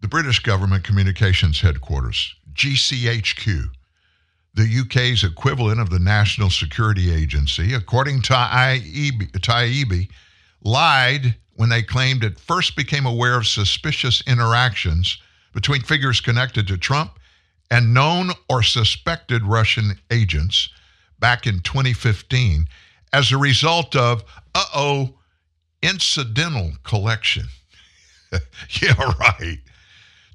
The British Government Communications Headquarters, GCHQ, the UK's equivalent of the National Security Agency, according to Taibbi, lied when they claimed it first became aware of suspicious interactions between figures connected to Trump and known or suspected Russian agents back in 2015 as a result of, uh oh, incidental collection. yeah, right.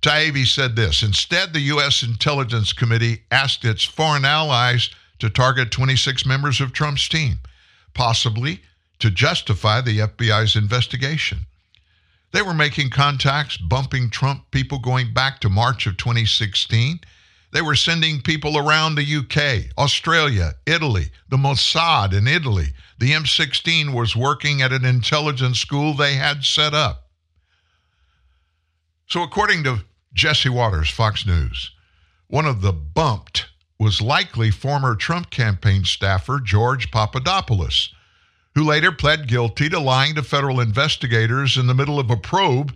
Taibbi said this Instead, the U.S. Intelligence Committee asked its foreign allies to target 26 members of Trump's team, possibly to justify the FBI's investigation. They were making contacts, bumping Trump people going back to March of 2016. They were sending people around the UK, Australia, Italy, the Mossad in Italy. The MI6 was working at an intelligence school they had set up. So, according to Jesse Watters, Fox News. One of the bumped was likely former Trump campaign staffer George Papadopoulos, who later pled guilty to lying to federal investigators in the middle of a probe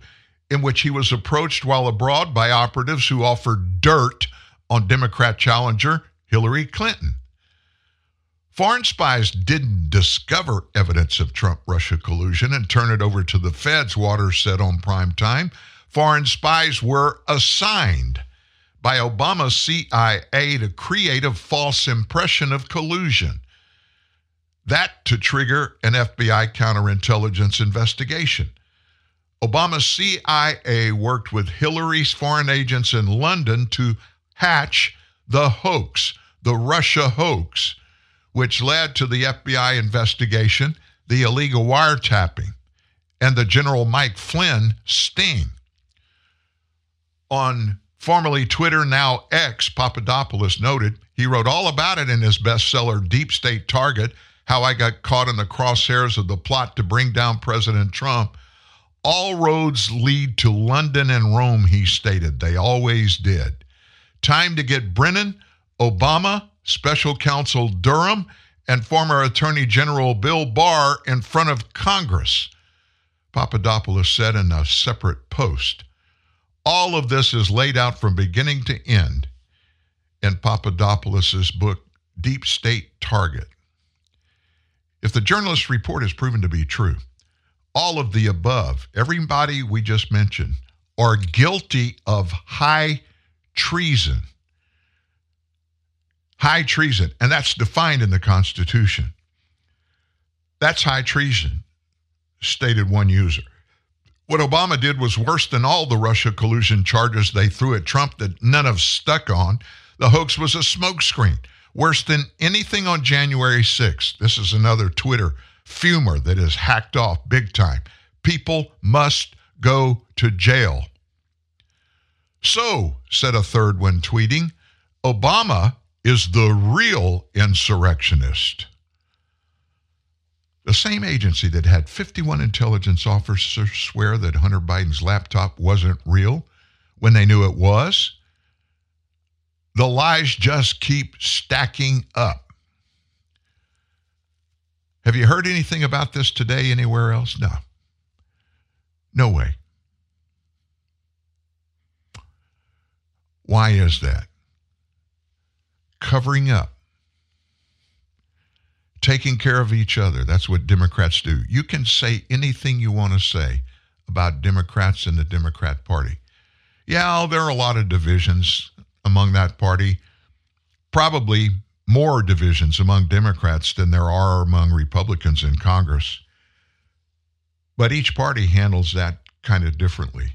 in which he was approached while abroad by operatives who offered dirt on Democrat challenger Hillary Clinton. Foreign spies didn't discover evidence of Trump Russia collusion and turn it over to the feds, Watters said on prime time foreign spies were assigned by Obama's CIA to create a false impression of collusion. That to trigger an FBI counterintelligence investigation. Obama's CIA worked with Hillary's foreign agents in London to hatch the hoax, the Russia hoax, which led to the FBI investigation, the illegal wiretapping, and the General Mike Flynn sting on formerly Twitter, now X, Papadopoulos noted he wrote all about it in his bestseller, Deep State Target How I Got Caught in the Crosshairs of the Plot to Bring Down President Trump. All roads lead to London and Rome, he stated. They always did. Time to get Brennan, Obama, Special Counsel Durham, and former Attorney General Bill Barr in front of Congress, Papadopoulos said in a separate post. All of this is laid out from beginning to end in Papadopoulos' book, Deep State Target. If the journalist's report is proven to be true, all of the above, everybody we just mentioned, are guilty of high treason. High treason, and that's defined in the Constitution. That's high treason, stated one user. What Obama did was worse than all the Russia collusion charges they threw at Trump that none of stuck on. The hoax was a smokescreen, worse than anything on January 6th. This is another Twitter fumer that is hacked off big time. People must go to jail. So, said a third when tweeting, Obama is the real insurrectionist. The same agency that had 51 intelligence officers swear that Hunter Biden's laptop wasn't real when they knew it was. The lies just keep stacking up. Have you heard anything about this today anywhere else? No. No way. Why is that? Covering up. Taking care of each other. That's what Democrats do. You can say anything you want to say about Democrats and the Democrat Party. Yeah, there are a lot of divisions among that party. Probably more divisions among Democrats than there are among Republicans in Congress. But each party handles that kind of differently.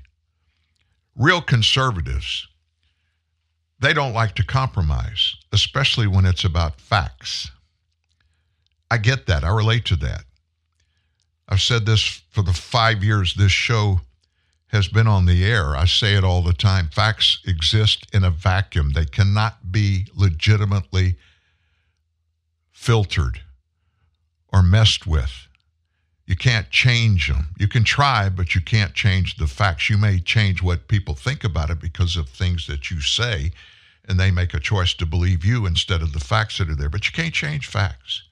Real conservatives, they don't like to compromise, especially when it's about facts. I get that. I relate to that. I've said this for the five years this show has been on the air. I say it all the time. Facts exist in a vacuum, they cannot be legitimately filtered or messed with. You can't change them. You can try, but you can't change the facts. You may change what people think about it because of things that you say, and they make a choice to believe you instead of the facts that are there, but you can't change facts.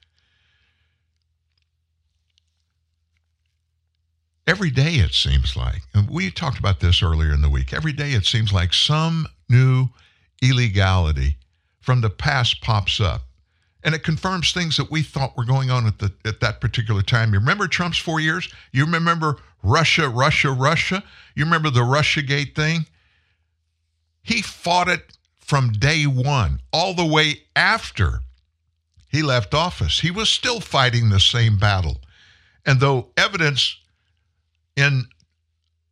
Every day, it seems like, and we talked about this earlier in the week, every day it seems like some new illegality from the past pops up. And it confirms things that we thought were going on at, the, at that particular time. You remember Trump's four years? You remember Russia, Russia, Russia? You remember the Russiagate thing? He fought it from day one, all the way after he left office. He was still fighting the same battle. And though evidence in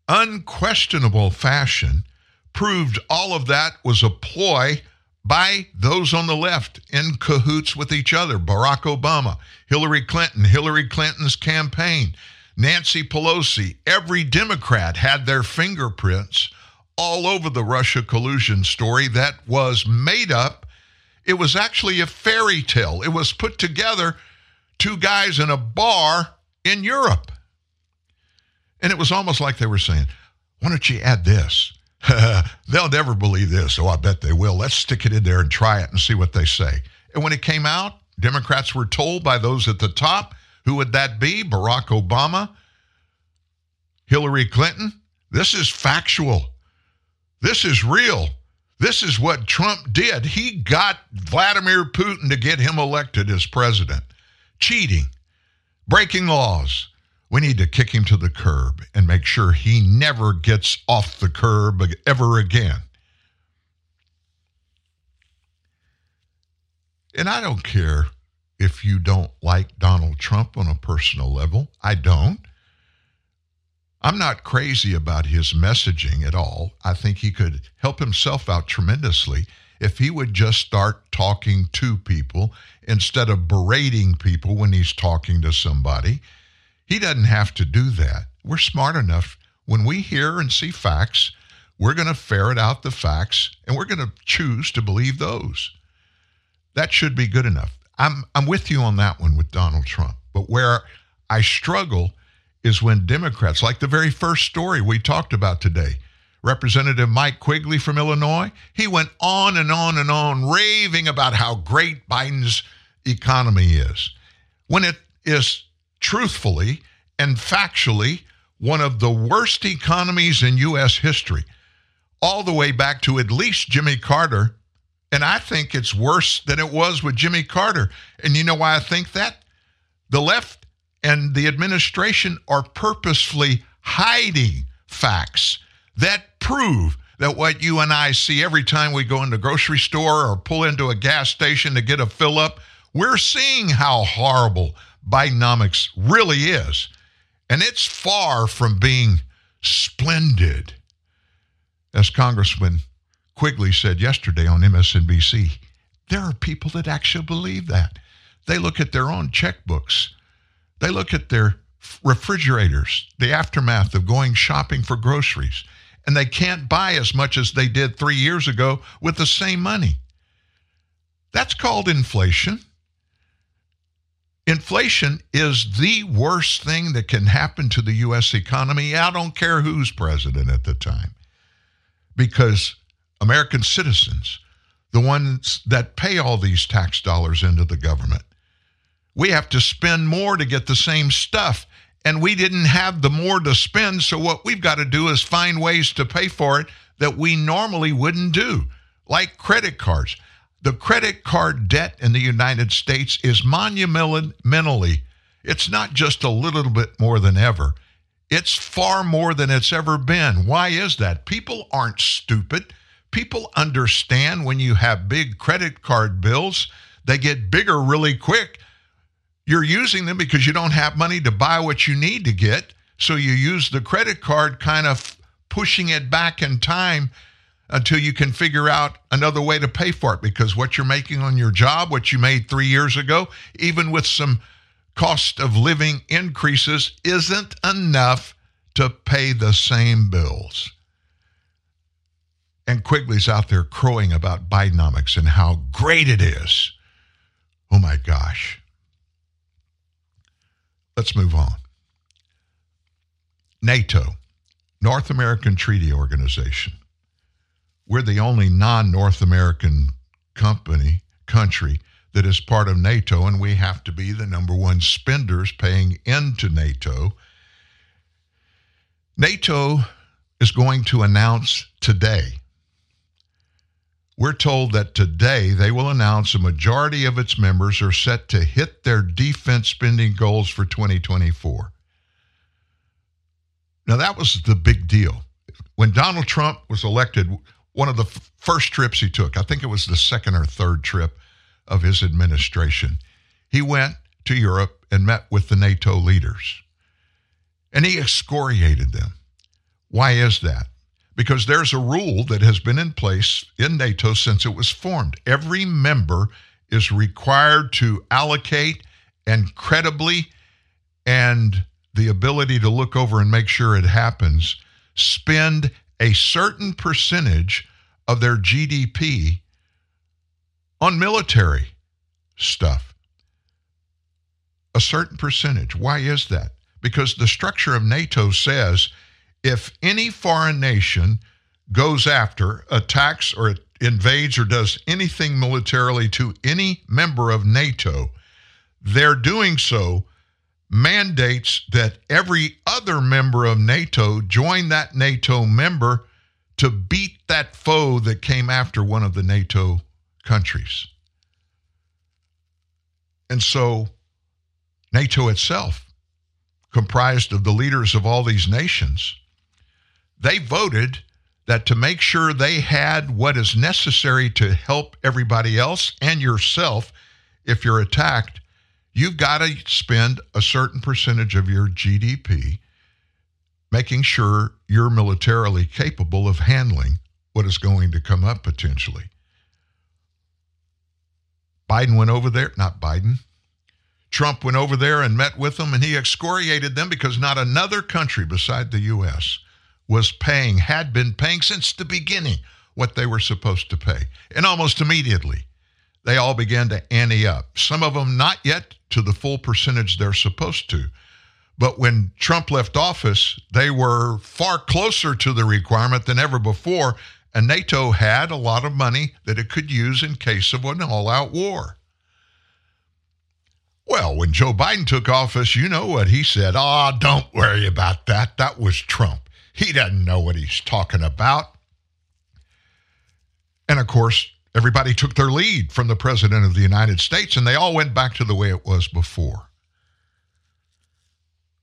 unquestionable fashion proved all of that was a ploy by those on the left in cahoots with each other Barack Obama, Hillary Clinton, Hillary Clinton's campaign, Nancy Pelosi. Every Democrat had their fingerprints all over the Russia collusion story that was made up. It was actually a fairy tale. It was put together two guys in a bar in Europe. And it was almost like they were saying, why don't you add this? They'll never believe this. Oh, I bet they will. Let's stick it in there and try it and see what they say. And when it came out, Democrats were told by those at the top, who would that be? Barack Obama, Hillary Clinton. This is factual. This is real. This is what Trump did. He got Vladimir Putin to get him elected as president. Cheating, breaking laws, we need to kick him to the curb and make sure he never gets off the curb ever again. And I don't care if you don't like Donald Trump on a personal level. I don't. I'm not crazy about his messaging at all. I think he could help himself out tremendously if he would just start talking to people instead of berating people when he's talking to somebody he doesn't have to do that. We're smart enough. When we hear and see facts, we're going to ferret out the facts and we're going to choose to believe those. That should be good enough. I'm, I'm with you on that one with Donald Trump. But where I struggle is when Democrats, like the very first story we talked about today, Representative Mike Quigley from Illinois, he went on and on and on raving about how great Biden's economy is. When it is truthfully and factually one of the worst economies in U.S. history, all the way back to at least Jimmy Carter. And I think it's worse than it was with Jimmy Carter. And you know why I think that? The left and the administration are purposefully hiding facts that prove that what you and I see every time we go into a grocery store or pull into a gas station to get a fill up, we're seeing how horrible Bidenomics really is. And it's far from being splendid. As Congressman Quigley said yesterday on MSNBC, there are people that actually believe that. They look at their own checkbooks, they look at their refrigerators, the aftermath of going shopping for groceries, and they can't buy as much as they did three years ago with the same money. That's called inflation. Inflation is the worst thing that can happen to the U.S. economy. I don't care who's president at the time, because American citizens, the ones that pay all these tax dollars into the government, we have to spend more to get the same stuff. And we didn't have the more to spend. So what we've got to do is find ways to pay for it that we normally wouldn't do, like credit cards. The credit card debt in the United States is monumentally, it's not just a little bit more than ever. It's far more than it's ever been. Why is that? People aren't stupid. People understand when you have big credit card bills, they get bigger really quick. You're using them because you don't have money to buy what you need to get. So you use the credit card kind of pushing it back in time until you can figure out another way to pay for it because what you're making on your job, what you made three years ago, even with some cost of living increases, isn't enough to pay the same bills. And Quigley's out there crowing about Bidenomics and how great it is. Oh my gosh. Let's move on. NATO, North American Treaty Organization. We're the only non North American company, country that is part of NATO, and we have to be the number one spenders paying into NATO. NATO is going to announce today. We're told that today they will announce a majority of its members are set to hit their defense spending goals for 2024. Now, that was the big deal. When Donald Trump was elected, one of the f- first trips he took, I think it was the second or third trip of his administration, he went to Europe and met with the NATO leaders. And he excoriated them. Why is that? Because there's a rule that has been in place in NATO since it was formed. Every member is required to allocate and credibly and the ability to look over and make sure it happens, spend a certain percentage of their GDP on military stuff. A certain percentage. Why is that? Because the structure of NATO says if any foreign nation goes after, attacks, or invades, or does anything militarily to any member of NATO, they're doing so mandates that every other member of NATO join that NATO member to beat that foe that came after one of the NATO countries. And so NATO itself, comprised of the leaders of all these nations, they voted that to make sure they had what is necessary to help everybody else and yourself if you're attacked, you've got to spend a certain percentage of your GDP making sure you're militarily capable of handling what is going to come up potentially. Biden went over there, not Biden. Trump went over there and met with them, and he excoriated them because not another country beside the U.S. was paying, had been paying since the beginning what they were supposed to pay. And almost immediately, they all began to ante up. Some of them not yet to the full percentage they're supposed to. But when Trump left office, they were far closer to the requirement than ever before, and NATO had a lot of money that it could use in case of an all out war. Well, when Joe Biden took office, you know what he said. Ah, oh, don't worry about that. That was Trump. He doesn't know what he's talking about. And of course, everybody took their lead from the President of the United States and they all went back to the way it was before.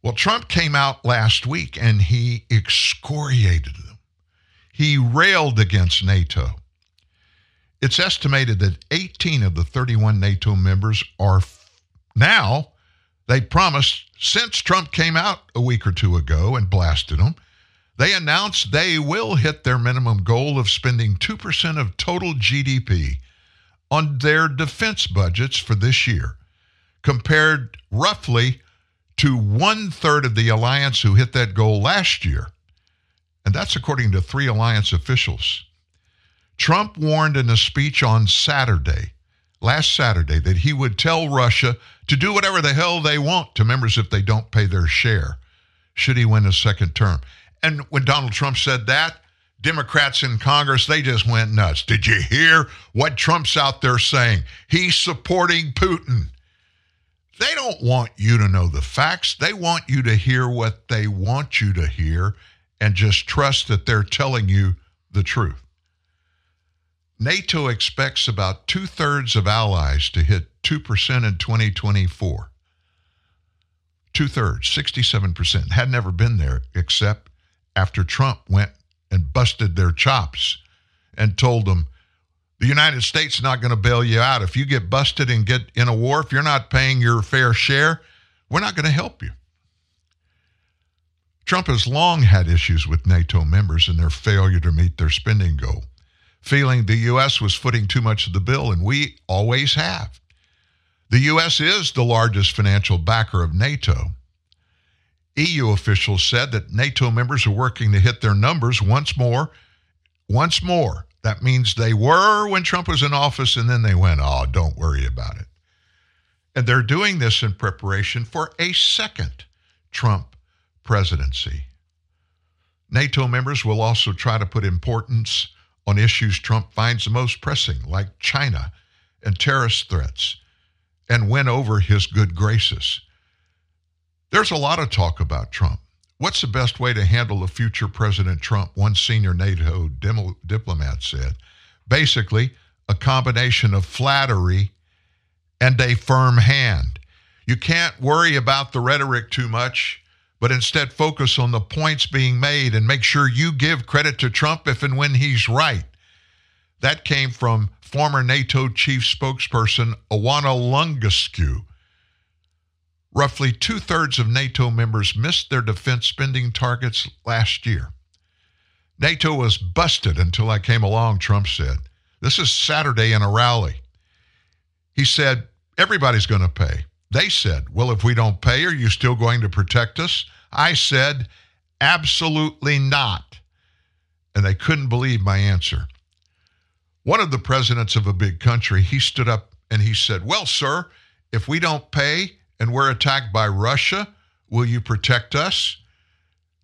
Well, Trump came out last week and he excoriated them. He railed against NATO. It's estimated that 18 of the 31 NATO members are now, they promised, since Trump came out a week or two ago and blasted them, they announced they will hit their minimum goal of spending 2% of total GDP on their defense budgets for this year, compared roughly to one third of the alliance who hit that goal last year. And that's according to three alliance officials. Trump warned in a speech on Saturday, last Saturday, that he would tell Russia to do whatever the hell they want to members if they don't pay their share, should he win a second term. And when Donald Trump said that, Democrats in Congress, they just went nuts. Did you hear what Trump's out there saying? He's supporting Putin. They don't want you to know the facts. They want you to hear what they want you to hear and just trust that they're telling you the truth. NATO expects about two thirds of allies to hit 2% in 2024. Two thirds, 67%. Had never been there except after Trump went and busted their chops and told them, the United States is not going to bail you out. If you get busted and get in a war, if you're not paying your fair share, we're not going to help you. Trump has long had issues with NATO members and their failure to meet their spending goal, feeling the U.S. was footing too much of the bill, and we always have. The U.S. is the largest financial backer of NATO, EU officials said that NATO members are working to hit their numbers once more. Once more. That means they were when Trump was in office and then they went, oh, don't worry about it. And they're doing this in preparation for a second Trump presidency. NATO members will also try to put importance on issues Trump finds the most pressing, like China and terrorist threats, and win over his good graces. There's a lot of talk about Trump. What's the best way to handle the future President Trump? One senior NATO diplomat said. Basically, a combination of flattery and a firm hand. You can't worry about the rhetoric too much, but instead focus on the points being made and make sure you give credit to Trump if and when he's right. That came from former NATO chief spokesperson Oana Lungescu Roughly two thirds of NATO members missed their defense spending targets last year. NATO was busted until I came along, Trump said. This is Saturday in a rally. He said, Everybody's going to pay. They said, Well, if we don't pay, are you still going to protect us? I said, Absolutely not. And they couldn't believe my answer. One of the presidents of a big country, he stood up and he said, Well, sir, if we don't pay, and we're attacked by Russia, will you protect us?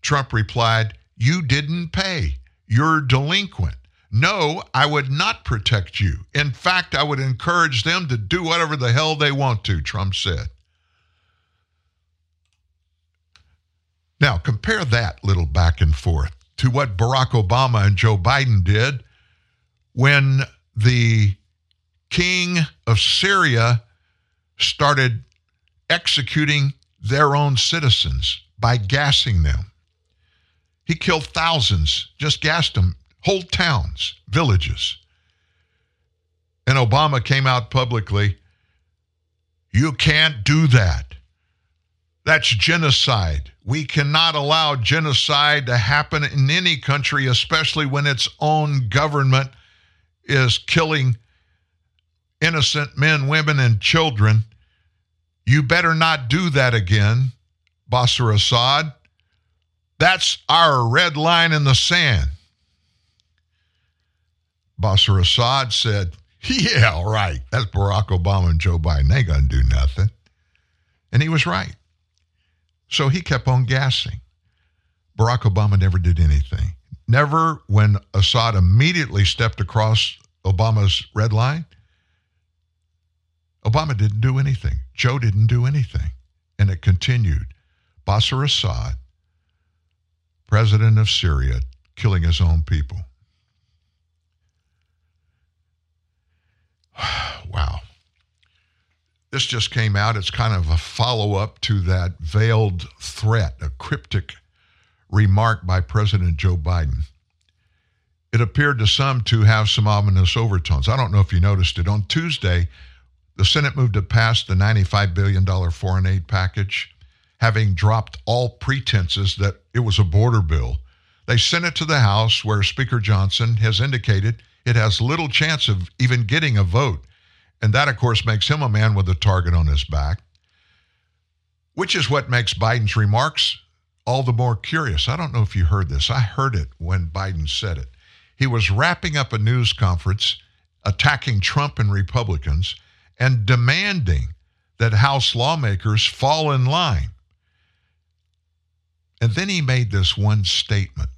Trump replied, You didn't pay. You're delinquent. No, I would not protect you. In fact, I would encourage them to do whatever the hell they want to, Trump said. Now, compare that little back and forth to what Barack Obama and Joe Biden did when the king of Syria started executing their own citizens by gassing them. He killed thousands, just gassed them, whole towns, villages. And Obama came out publicly you can't do that. That's genocide. We cannot allow genocide to happen in any country, especially when its own government is killing innocent men, women, and children you better not do that again, Bashar Assad. That's our red line in the sand. Bashar Assad said, Yeah, right. That's Barack Obama and Joe Biden. They ain't going to do nothing. And he was right. So he kept on gassing. Barack Obama never did anything. Never, when Assad immediately stepped across Obama's red line, Obama didn't do anything. Joe didn't do anything. And it continued. Bashar Assad, president of Syria, killing his own people. wow. This just came out. It's kind of a follow up to that veiled threat, a cryptic remark by President Joe Biden. It appeared to some to have some ominous overtones. I don't know if you noticed it. On Tuesday, the Senate moved to pass the $95 billion foreign aid package, having dropped all pretenses that it was a border bill. They sent it to the House, where Speaker Johnson has indicated it has little chance of even getting a vote. And that, of course, makes him a man with a target on his back, which is what makes Biden's remarks all the more curious. I don't know if you heard this. I heard it when Biden said it. He was wrapping up a news conference attacking Trump and Republicans and demanding that House lawmakers fall in line. And then he made this one statement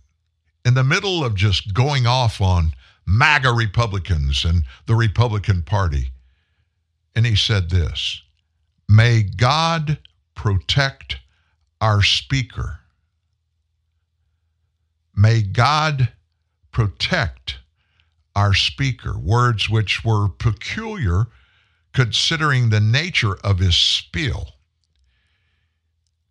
in the middle of just going off on MAGA Republicans and the Republican Party. And he said this May God protect our speaker. May God protect our speaker. Words which were peculiar considering the nature of his spiel.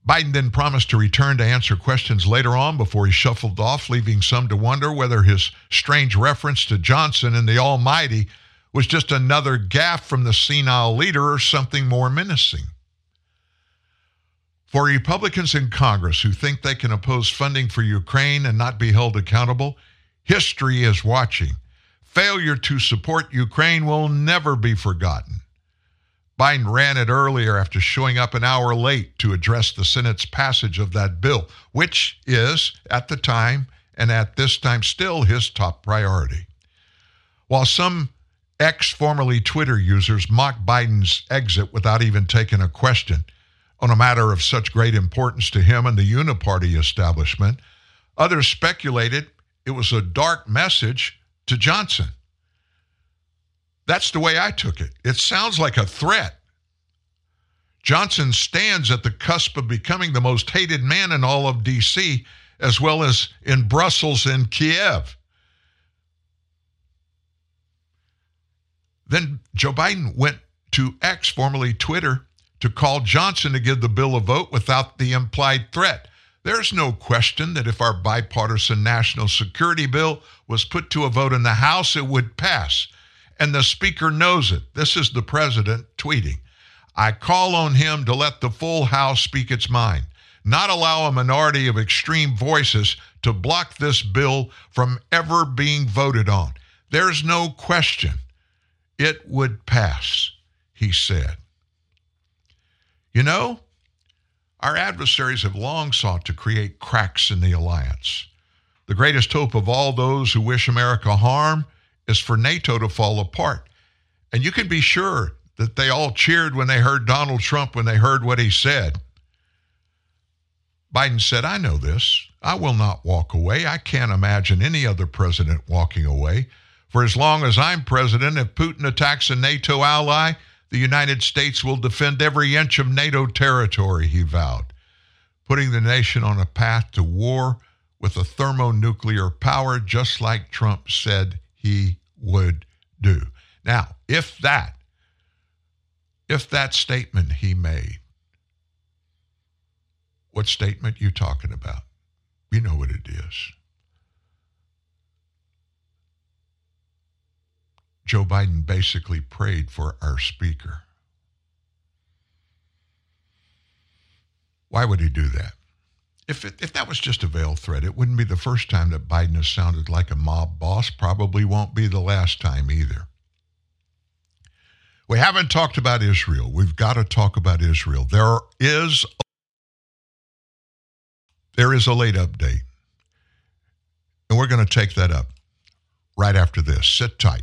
Biden then promised to return to answer questions later on before he shuffled off, leaving some to wonder whether his strange reference to Johnson and the Almighty was just another gaffe from the senile leader or something more menacing. For Republicans in Congress who think they can oppose funding for Ukraine and not be held accountable, history is watching. Failure to support Ukraine will never be forgotten. Biden ran it earlier after showing up an hour late to address the Senate's passage of that bill, which is, at the time and at this time, still his top priority. While some ex formerly Twitter users mocked Biden's exit without even taking a question, on a matter of such great importance to him and the uniparty establishment, others speculated it was a dark message to Johnson. That's the way I took it. It sounds like a threat. Johnson stands at the cusp of becoming the most hated man in all of D.C., as well as in Brussels and Kiev. Then Joe Biden went to X, formerly Twitter, to call Johnson to give the bill a vote without the implied threat. There's no question that if our bipartisan national security bill was put to a vote in the House, it would pass. And the Speaker knows it. This is the President tweeting. I call on him to let the full House speak its mind, not allow a minority of extreme voices to block this bill from ever being voted on. There's no question it would pass, he said. You know, our adversaries have long sought to create cracks in the alliance. The greatest hope of all those who wish America harm is for NATO to fall apart. And you can be sure that they all cheered when they heard Donald Trump, when they heard what he said. Biden said, I know this. I will not walk away. I can't imagine any other president walking away. For as long as I'm president, if Putin attacks a NATO ally, the United States will defend every inch of NATO territory, he vowed, putting the nation on a path to war with a thermonuclear power, just like Trump said he would do. Now, if that, if that statement he made, what statement you talking about? You know what it is. Joe Biden basically prayed for our speaker. Why would he do that? If, it, if that was just a veiled threat, it wouldn't be the first time that Biden has sounded like a mob boss. Probably won't be the last time either. We haven't talked about Israel. We've got to talk about Israel. There is there is a late update. And we're going to take that up right after this. Sit tight.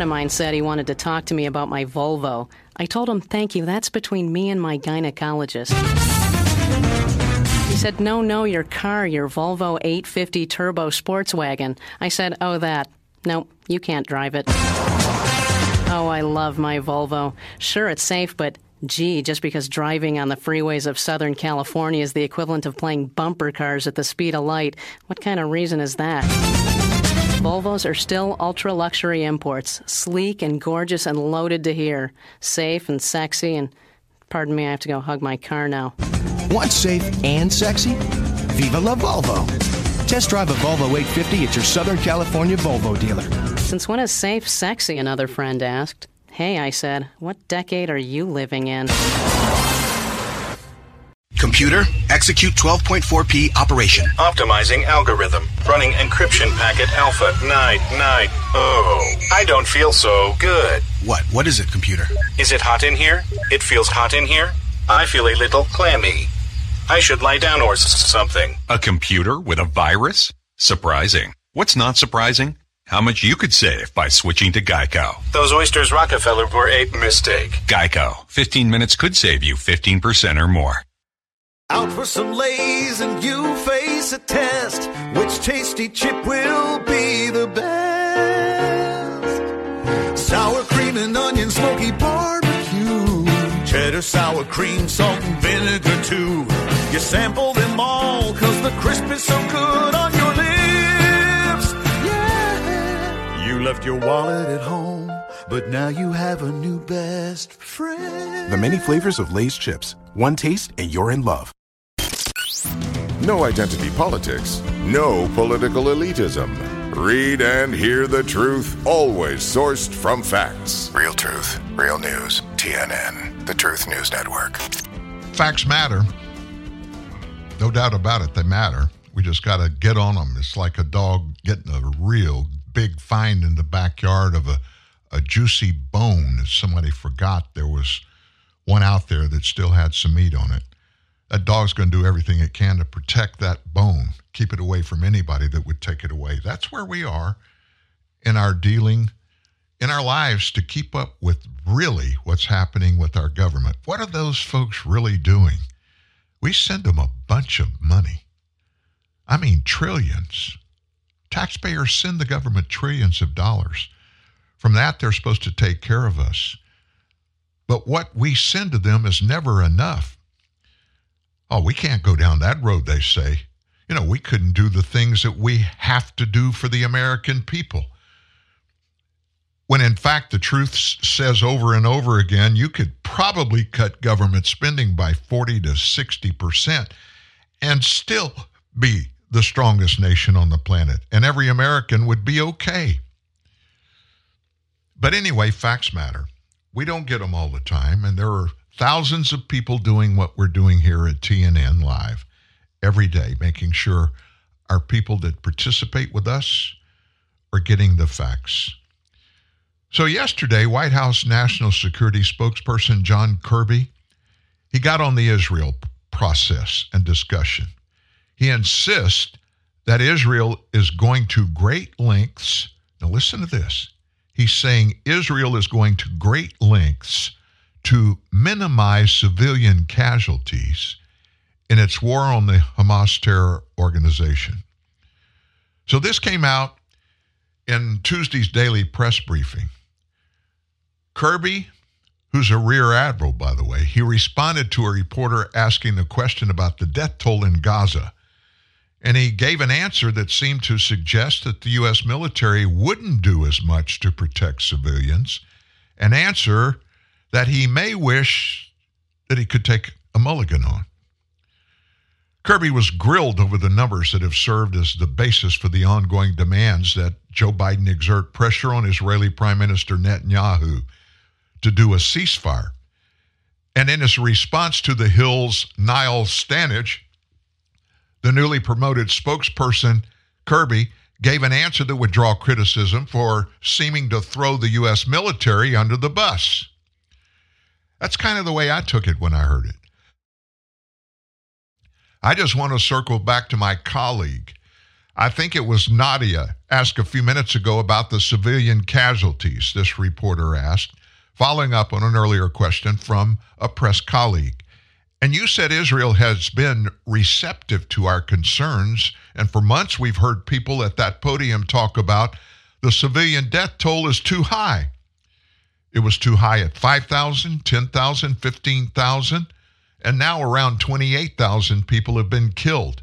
Friend of mine said he wanted to talk to me about my Volvo. I told him, thank you, that's between me and my gynecologist. He said, no, no, your car, your Volvo 850 Turbo Sports Wagon. I said, oh, that. No, you can't drive it. Oh, I love my Volvo. Sure, it's safe, but gee, just because driving on the freeways of Southern California is the equivalent of playing bumper cars at the speed of light, what kind of reason is that? Volvos are still ultra luxury imports, sleek and gorgeous and loaded to here, safe and sexy, and pardon me, I have to go hug my car now. Want safe and sexy? Viva la Volvo. Test drive a Volvo 850 at your Southern California Volvo dealer. Since when is safe sexy? Another friend asked. Hey, I said, what decade are you living in? Computer, execute 12.4p operation. Optimizing algorithm. Running encryption packet alpha. Night, night. Oh, I don't feel so good. What? What is it, computer? Is it hot in here? It feels hot in here? I feel a little clammy. I should lie down or s- something. A computer with a virus? Surprising. What's not surprising? How much you could save by switching to Geico. Those oysters Rockefeller were a mistake. Geico. 15 minutes could save you 15% or more. Out for some lays and you face a test. Which tasty chip will be the best? Sour cream and onion, smoky barbecue. Cheddar, sour cream, salt and vinegar too. You sample them all cause the crisp is so good on your lips. Yeah. You left your wallet at home, but now you have a new best friend. The many flavors of Lay's chips. One taste and you're in love. No identity politics, no political elitism. Read and hear the truth, always sourced from facts. Real truth, real news. TNN, the Truth News Network. Facts matter. No doubt about it, they matter. We just got to get on them. It's like a dog getting a real big find in the backyard of a, a juicy bone that somebody forgot there was one out there that still had some meat on it. That dog's going to do everything it can to protect that bone, keep it away from anybody that would take it away. That's where we are in our dealing in our lives to keep up with really what's happening with our government. What are those folks really doing? We send them a bunch of money. I mean, trillions. Taxpayers send the government trillions of dollars. From that, they're supposed to take care of us. But what we send to them is never enough. Oh, we can't go down that road, they say. You know, we couldn't do the things that we have to do for the American people. When in fact, the truth says over and over again, you could probably cut government spending by 40 to 60% and still be the strongest nation on the planet, and every American would be okay. But anyway, facts matter. We don't get them all the time, and there are thousands of people doing what we're doing here at TNN Live every day, making sure our people that participate with us are getting the facts. So yesterday, White House National Security spokesperson John Kirby, he got on the Israel process and discussion. He insists that Israel is going to great lengths. Now listen to this. He's saying Israel is going to great lengths to minimize civilian casualties in its war on the Hamas terror organization. So this came out in Tuesday's daily press briefing. Kirby, who's a rear admiral, by the way, he responded to a reporter asking the question about the death toll in Gaza. And he gave an answer that seemed to suggest that the U.S. military wouldn't do as much to protect civilians. An answer that he may wish that he could take a mulligan on. Kirby was grilled over the numbers that have served as the basis for the ongoing demands that Joe Biden exert pressure on Israeli Prime Minister Netanyahu to do a ceasefire. And in his response to the Hill's Niall Stanage, the newly promoted spokesperson, Kirby, gave an answer that would draw criticism for seeming to throw the U.S. military under the bus. That's kind of the way I took it when I heard it. I just want to circle back to my colleague. I think it was Nadia asked a few minutes ago about the civilian casualties, this reporter asked, following up on an earlier question from a press colleague. And you said Israel has been receptive to our concerns. And for months, we've heard people at that podium talk about the civilian death toll is too high. It was too high at 5,000, 10,000, 15,000 and now around 28,000 people have been killed.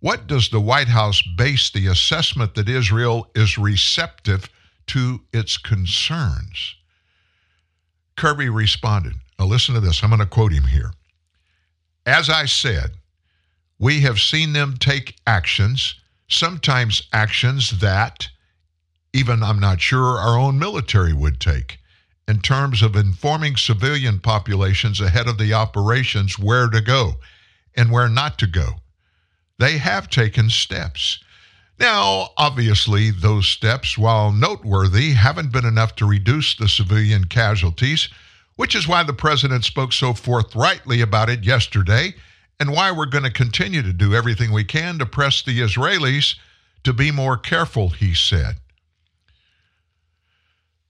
What does the White House base the assessment that Israel is receptive to its concerns? Kirby responded. Now, listen to this. I'm going to quote him here. As I said, we have seen them take actions, sometimes actions that even I'm not sure our own military would take in terms of informing civilian populations ahead of the operations where to go and where not to go. They have taken steps. Now, obviously, those steps, while noteworthy, haven't been enough to reduce the civilian casualties, which is why the president spoke so forthrightly about it yesterday and why we're going to continue to do everything we can to press the Israelis to be more careful, he said.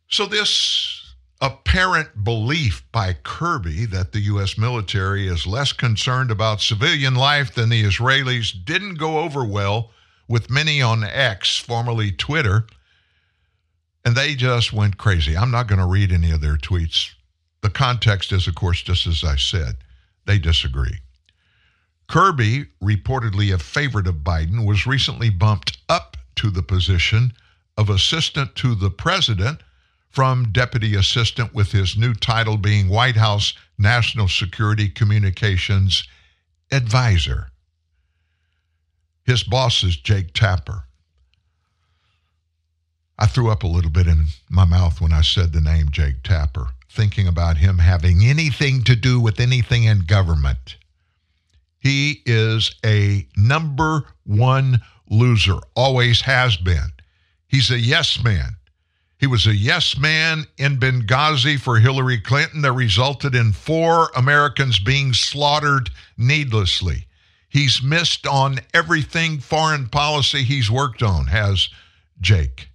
So, this apparent belief by Kirby that the U.S. military is less concerned about civilian life than the Israelis didn't go over well with many on X, formerly Twitter, and they just went crazy. I'm not going to read any of their tweets. The context is, of course, just as I said, they disagree. Kirby, reportedly a favorite of Biden, was recently bumped up to the position of assistant to the president from deputy assistant with his new title being White House National Security Communications Advisor. His boss is Jake Tapper. I threw up a little bit in my mouth when I said the name Jake Tapper, thinking about him having anything to do with anything in government. He is a number one loser, always has been. He's a yes man. He was a yes man in Benghazi for Hillary Clinton that resulted in four Americans being slaughtered needlessly. He's missed on everything foreign policy he's worked on, has Jake.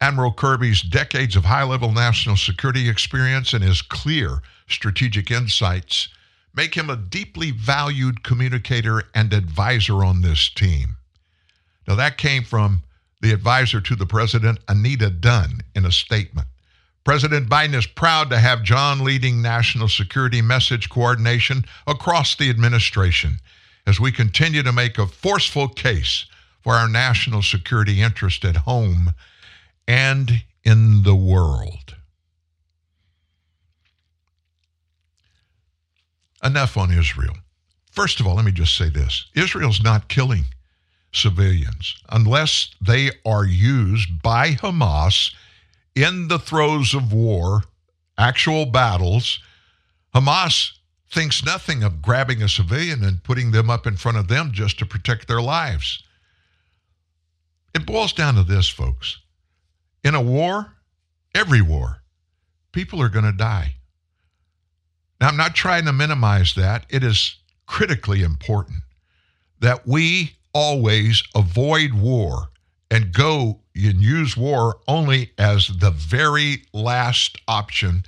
Admiral Kirby's decades of high level national security experience and his clear strategic insights make him a deeply valued communicator and advisor on this team. Now, that came from the advisor to the president, Anita Dunn, in a statement. President Biden is proud to have John leading national security message coordination across the administration as we continue to make a forceful case for our national security interest at home and in the world. Enough on Israel. First of all, let me just say this Israel's not killing civilians unless they are used by Hamas in the throes of war, actual battles. Hamas thinks nothing of grabbing a civilian and putting them up in front of them just to protect their lives. It boils down to this, folks. In a war, every war, people are going to die. Now, I'm not trying to minimize that. It is critically important that we always avoid war and go and use war only as the very last option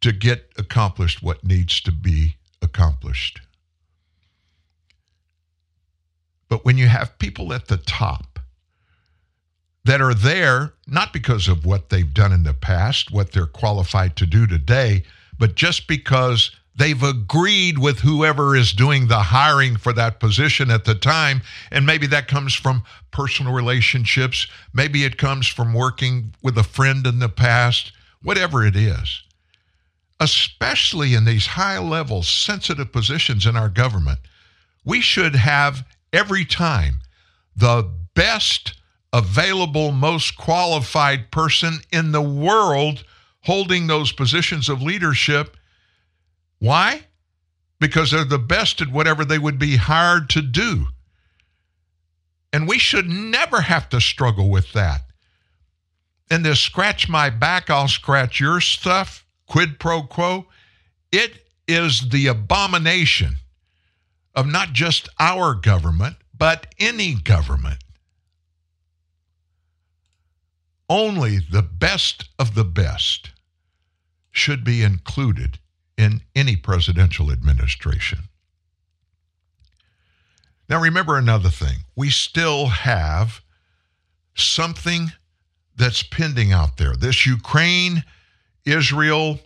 to get accomplished what needs to be accomplished. But when you have people at the top that are there not because of what they've done in the past, what they're qualified to do today, but just because They've agreed with whoever is doing the hiring for that position at the time. And maybe that comes from personal relationships. Maybe it comes from working with a friend in the past, whatever it is. especially in these high level, sensitive positions in our government, we should have every time the best available, most qualified person in the world holding those positions of leadership. Why? Because they're the best at whatever they would be hired to do. And we should never have to struggle with that. And this scratch my back, I'll scratch your stuff, quid pro quo, it is the abomination of not just our government, but any government. Only the best of the best should be included in any presidential administration. Now, remember another thing. We still have something that's pending out there. This Ukraine, Israel,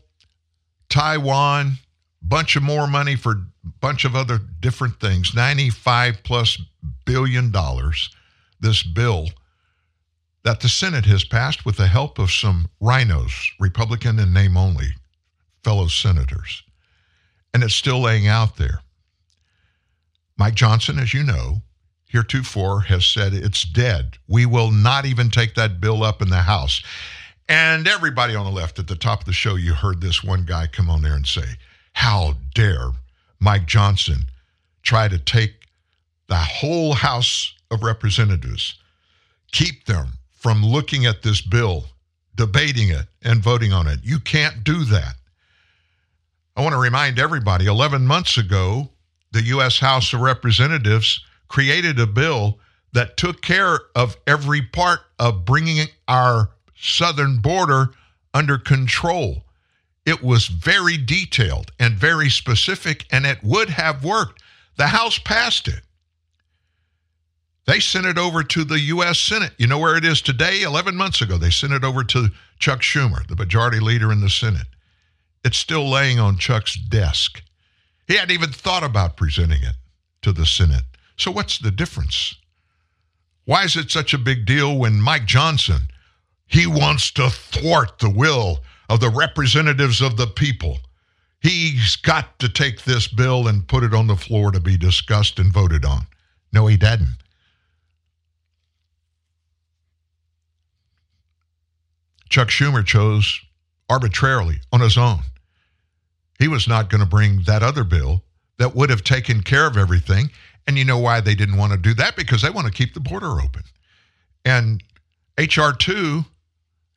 Taiwan, bunch of more money for a bunch of other different things, 95 plus billion dollars, this bill that the Senate has passed with the help of some RINOs, Republican in name only, fellow senators. And it's still laying out there. Mike Johnson, as you know, heretofore has said it's dead. We will not even take that bill up in the House. And everybody on the left at the top of the show, you heard this one guy come on there and say, How dare Mike Johnson try to take the whole House of Representatives, keep them from looking at this bill, debating it, and voting on it. You can't do that. I want to remind everybody 11 months ago, the U.S. House of Representatives created a bill that took care of every part of bringing our southern border under control. It was very detailed and very specific, and it would have worked. The House passed it. They sent it over to the U.S. Senate. You know where it is today? 11 months ago, they sent it over to Chuck Schumer, the majority leader in the Senate. It's still laying on Chuck's desk. He hadn't even thought about presenting it to the Senate. So, what's the difference? Why is it such a big deal when Mike Johnson, he wants to thwart the will of the representatives of the people? He's got to take this bill and put it on the floor to be discussed and voted on. No, he didn't. Chuck Schumer chose arbitrarily on his own. He was not going to bring that other bill that would have taken care of everything. And you know why they didn't want to do that? Because they want to keep the border open. And HR 2,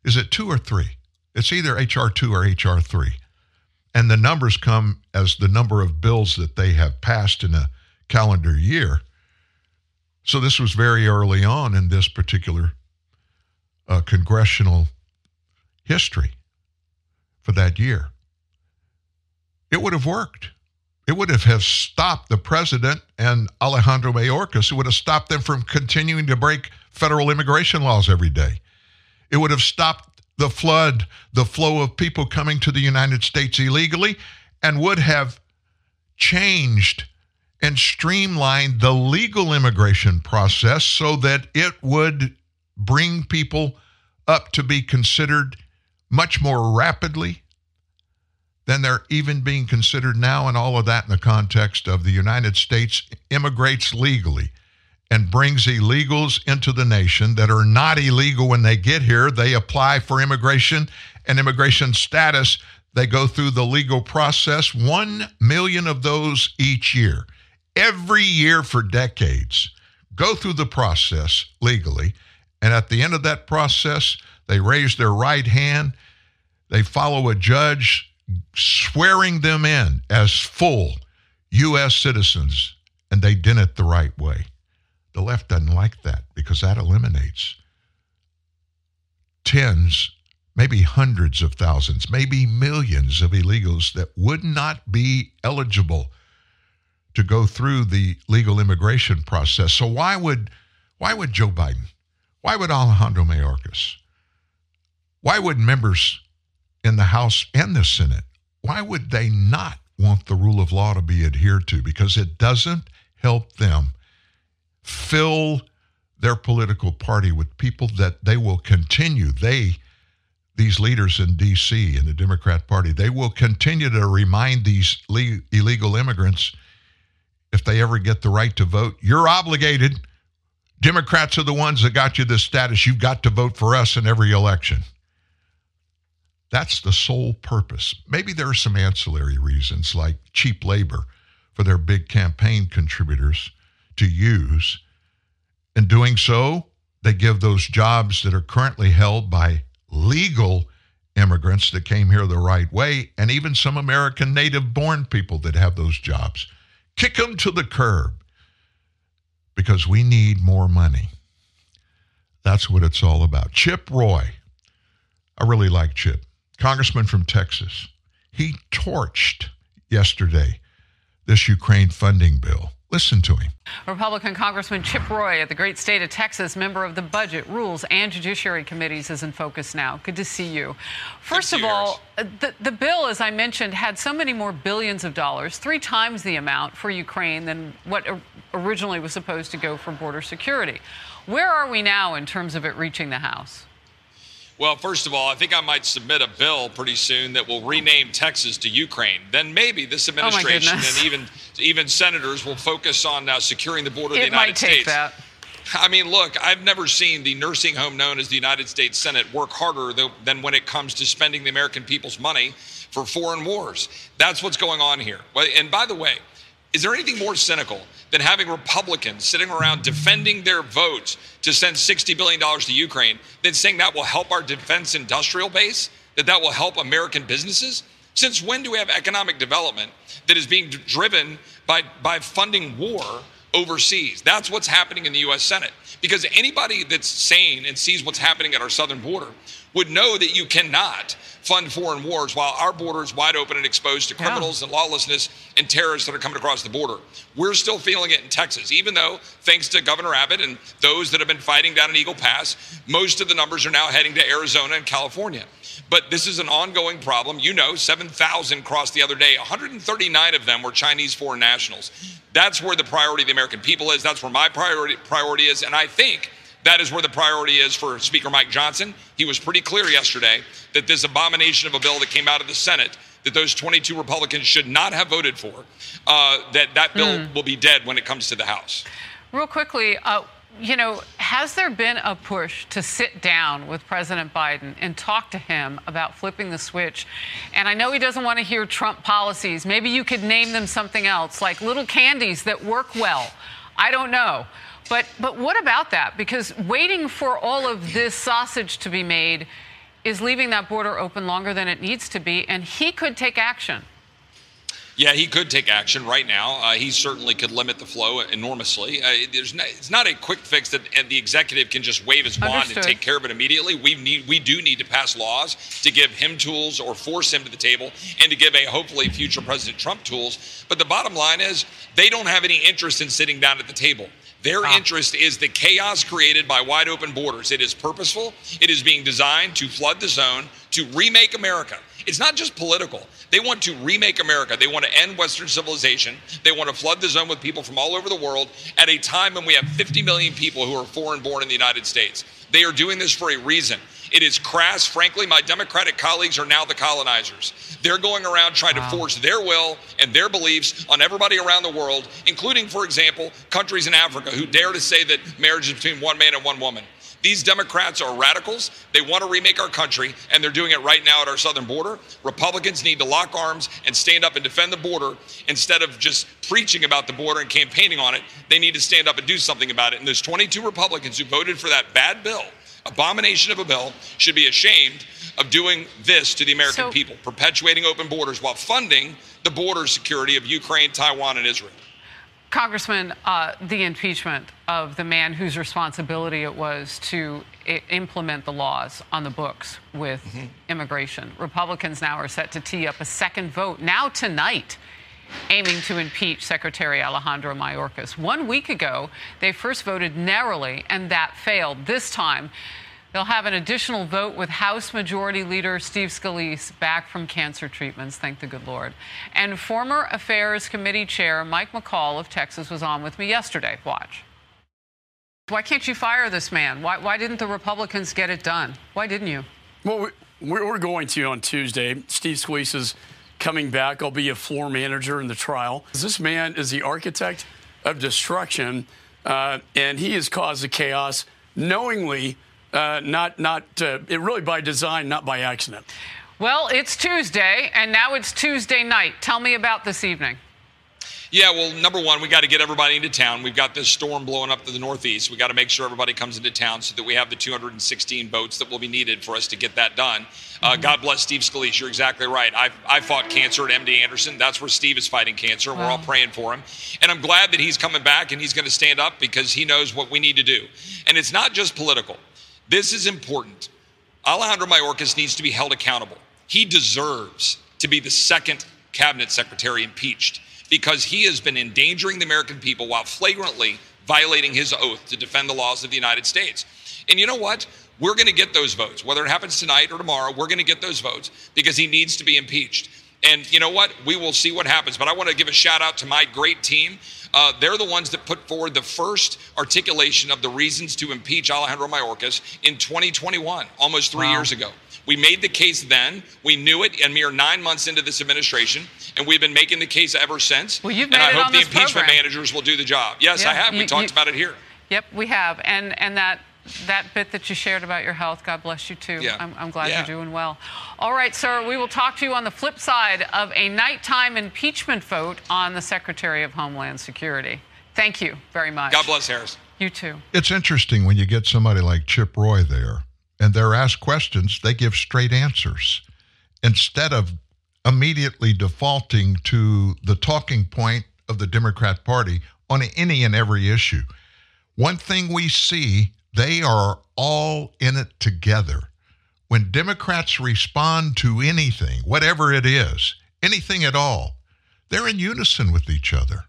is it two or three? It's either HR 2 or HR 3. And the numbers come as the number of bills that they have passed in a calendar year. So this was very early on in this particular uh, congressional history for that year. It would have worked. It would have, have stopped the president and Alejandro Mayorkas. It would have stopped them from continuing to break federal immigration laws every day. It would have stopped the flood, the flow of people coming to the United States illegally, and would have changed and streamlined the legal immigration process so that it would bring people up to be considered much more rapidly than they're even being considered now, and all of that in the context of the United States immigrates legally and brings illegals into the nation that are not illegal when they get here. They apply for immigration and immigration status. They go through the legal process, one million of those each year, every year for decades, go through the process legally. And at the end of that process, they raise their right hand they follow a judge swearing them in as full U.S. citizens, and they did it the right way. The left doesn't like that because that eliminates tens, maybe hundreds of thousands, maybe millions of illegals that would not be eligible to go through the legal immigration process. So why would why would Joe Biden? Why would Alejandro Mayorkas? Why would members in the House and the Senate, why would they not want the rule of law to be adhered to? Because it doesn't help them fill their political party with people that they will continue. They these leaders in D.C. in the Democrat Party. They will continue to remind these le- illegal immigrants if they ever get the right to vote, you're obligated. Democrats are the ones that got you this status. You've got to vote for us in every election. That's the sole purpose. Maybe there are some ancillary reasons like cheap labor for their big campaign contributors to use. In doing so, they give those jobs that are currently held by legal immigrants that came here the right way, and even some American native born people that have those jobs. Kick them to the curb because we need more money. That's what it's all about. Chip Roy. I really like Chip. Congressman from Texas. He torched yesterday this Ukraine funding bill. Listen to him. Republican Congressman Chip Roy of the great state of Texas, member of the Budget, Rules, and Judiciary Committees, is in focus now. Good to see you. First of all, uh, the, the bill, as I mentioned, had so many more billions of dollars, three times the amount for Ukraine than what originally was supposed to go for border security. Where are we now in terms of it reaching the House? Well, first of all, I think I might submit a bill pretty soon that will rename Texas to Ukraine. Then maybe this Oh, administration and even even senators will focus on uh, securing the border of the It United might take States. that. I mean, look, I've never seen the nursing home known as the United States Senate work harder than, than when it comes to spending the American people's money for foreign wars. That's what's going on here. And by the way, is there anything more cynical than having Republicans sitting around defending their votes to send $60 billion to Ukraine than saying that will help our defense industrial base, that that will help American businesses? Since when do we have economic development that is being driven by, by funding war overseas? That's what's happening in the U.S. Senate. Because anybody that's sane and sees what's happening at our southern border would know that you cannot fund foreign wars while our border is wide open and exposed to criminals and lawlessness and terrorists that are coming across the border. We're still feeling it in Texas, even though, thanks to Governor Abbott and those that have been fighting down in Eagle Pass, most of the numbers are now heading to Arizona and California. But this is an ongoing problem. You know, 7,000 crossed the other day. 139 of them were Chinese foreign nationals. That's where the priority of the American people is. That's where my priority priority is. And I think that is where the priority is for Speaker Mike Johnson. He was pretty clear yesterday that this abomination of a bill that came out of the Senate that those 22 Republicans should not have voted for, uh, that that bill Hmm. will be dead when it comes to the House. Real quickly, uh, you know, has there been a push to sit down with President Biden and talk to him about flipping the switch? And I know he doesn't want to hear Trump policies. Maybe you could name them something else, like little candies that work well. I don't know. But but what about that? Because waiting for all of this sausage to be made is leaving that border open longer than it needs to be, and he could take action. Yeah, he could take action right now. Uh, he certainly could limit the flow enormously. Uh, there's no, it's not a quick fix that and the executive can just wave his wand Understood. and take care of it immediately. We need we do need to pass laws to give him tools or force him to the table, and to give a hopefully future President Trump tools. But the bottom line is they don't have any interest in sitting down at the table. Their interest is the chaos created by wide open borders. It is purposeful. It is being designed to flood the zone, to remake America. It's not just political. They want to remake America. They want to end Western civilization. They want to flood the zone with people from all over the world at a time when we have 50 million people who are foreign born in the United States. They are doing this for a reason. It is crass. Frankly, my Democratic colleagues are now the colonizers. They're going around trying to force their will and their beliefs on everybody around the world, including, for example, countries in Africa who dare to say that marriage is between one man and one woman. These Democrats are radicals. They want to remake our country, and they're doing it right now at our southern border. Republicans need to lock arms and stand up and defend the border instead of just preaching about the border and campaigning on it. They need to stand up and do something about it. And those 22 Republicans who voted for that bad bill, abomination of a bill, should be ashamed of doing this to the American So- people, perpetuating open borders while funding the border security of Ukraine, Taiwan, and Israel. Congressman, uh, the impeachment of the man whose responsibility it was to I- implement the laws on the books with immigration. Republicans now are set to tee up a second vote now tonight, aiming to impeach Secretary Alejandro Mayorkas. One week ago, they first voted narrowly, and that failed. This time, They'll have an additional vote with House Majority Leader Steve Scalise back from cancer treatments, thank the good Lord. And Foreign Affairs Committee Chair Mike McCaul of Texas was on with me yesterday. Watch. Why can't you fire this man? Why, why didn't the Republicans get it done? Why didn't you? Well, we, we're, we're going to on Tuesday. Steve Scalise is coming back. I'll be a floor manager in the trial. This man is the architect of destruction, uh, and he has caused the chaos knowingly, uh, not not uh, it really by design, not by accident. Well, it's Tuesday, and now it's Tuesday night. Tell me about this evening. Yeah, well, number one, we got to get everybody into town. We've got this storm blowing up to the northeast. We got to make sure everybody comes into town so that we have the 216 boats that will be needed for us to get that done. Uh, God bless Steve Scalise. You're exactly right. I, I fought cancer at MD Anderson. That's where Steve is fighting cancer, and we're all praying for him. And I'm glad that he's coming back and he's going to stand up because he knows what we need to do. And it's not just political. This is important. Alejandro Mayorkas needs to be held accountable. He deserves to be the second cabinet secretary impeached because he has been endangering the American people while flagrantly violating his oath to defend the laws of the United States. And you know what? We're going to get those votes. Whether it happens tonight or tomorrow, we're going to get those votes because he needs to be impeached. And you know what? We will see what happens. But I want to give a shout out to my great team. Uh, they're the ones that put forward the first articulation of the reasons to impeach Alejandro Mayorkas in 2021, almost three Wow. years ago. We made the case then. We knew it, and we are nine months into this administration, and we've been making the case ever since. Well, you've and I it hope on the impeachment program. managers will do the job. Yes, I have. We you- talked you- about it here. Yep, we have, and and that that bit that you shared about your health, God bless you too. Yeah. I'm, I'm glad Yeah. you're doing well. All right, sir, we will talk to you on the flip side of a nighttime impeachment vote on the Secretary of Homeland Security. Thank you very much. God bless Harris. You too. It's interesting when you get somebody like Chip Roy there and they're asked questions, they give straight answers instead of immediately defaulting to the talking point of the Democrat Party on any and every issue. One thing we see, they are all in it together. When Democrats respond to anything, whatever it is, anything at all, they're in unison with each other.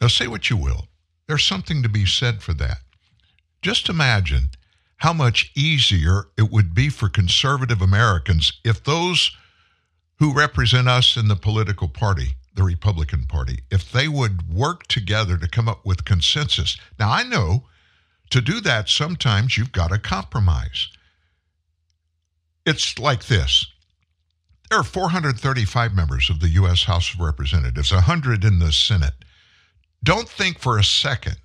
Now, say what you will. There's something to be said for that. Just imagine how much easier it would be for conservative Americans if those who represent us in the political party, the Republican Party, if they would work together to come up with consensus. Now, I know to do that, sometimes you've got to compromise. It's like this there are 435 members of the U.S. House of Representatives, 100 in the Senate. Don't think for a second.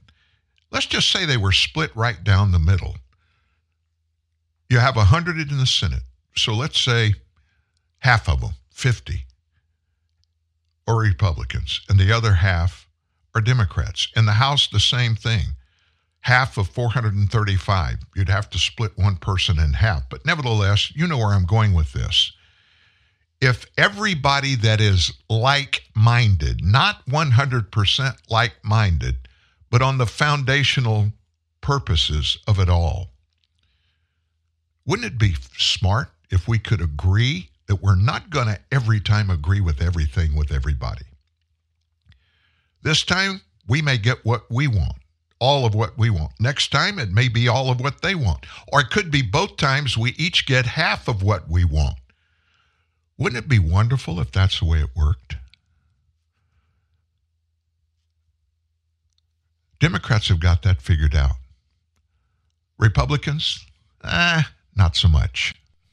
Let's just say they were split right down the middle. You have 100 in the Senate. So let's say half of them, 50, are Republicans, and the other half are Democrats. In the House, the same thing. Half of 435. You'd have to split one person in half. But nevertheless, you know where I'm going with this if everybody that is like minded, not 100% like minded, but on the foundational purposes of it all, wouldn't it be smart if we could agree that we're not going to every time agree with everything with everybody? This time, we may get what we want, all of what we want. Next time, it may be all of what they want. Or it could be both times we each get half of what we want. Wouldn't it be wonderful if that's the way it worked? Democrats have got that figured out. Republicans, eh, not so much.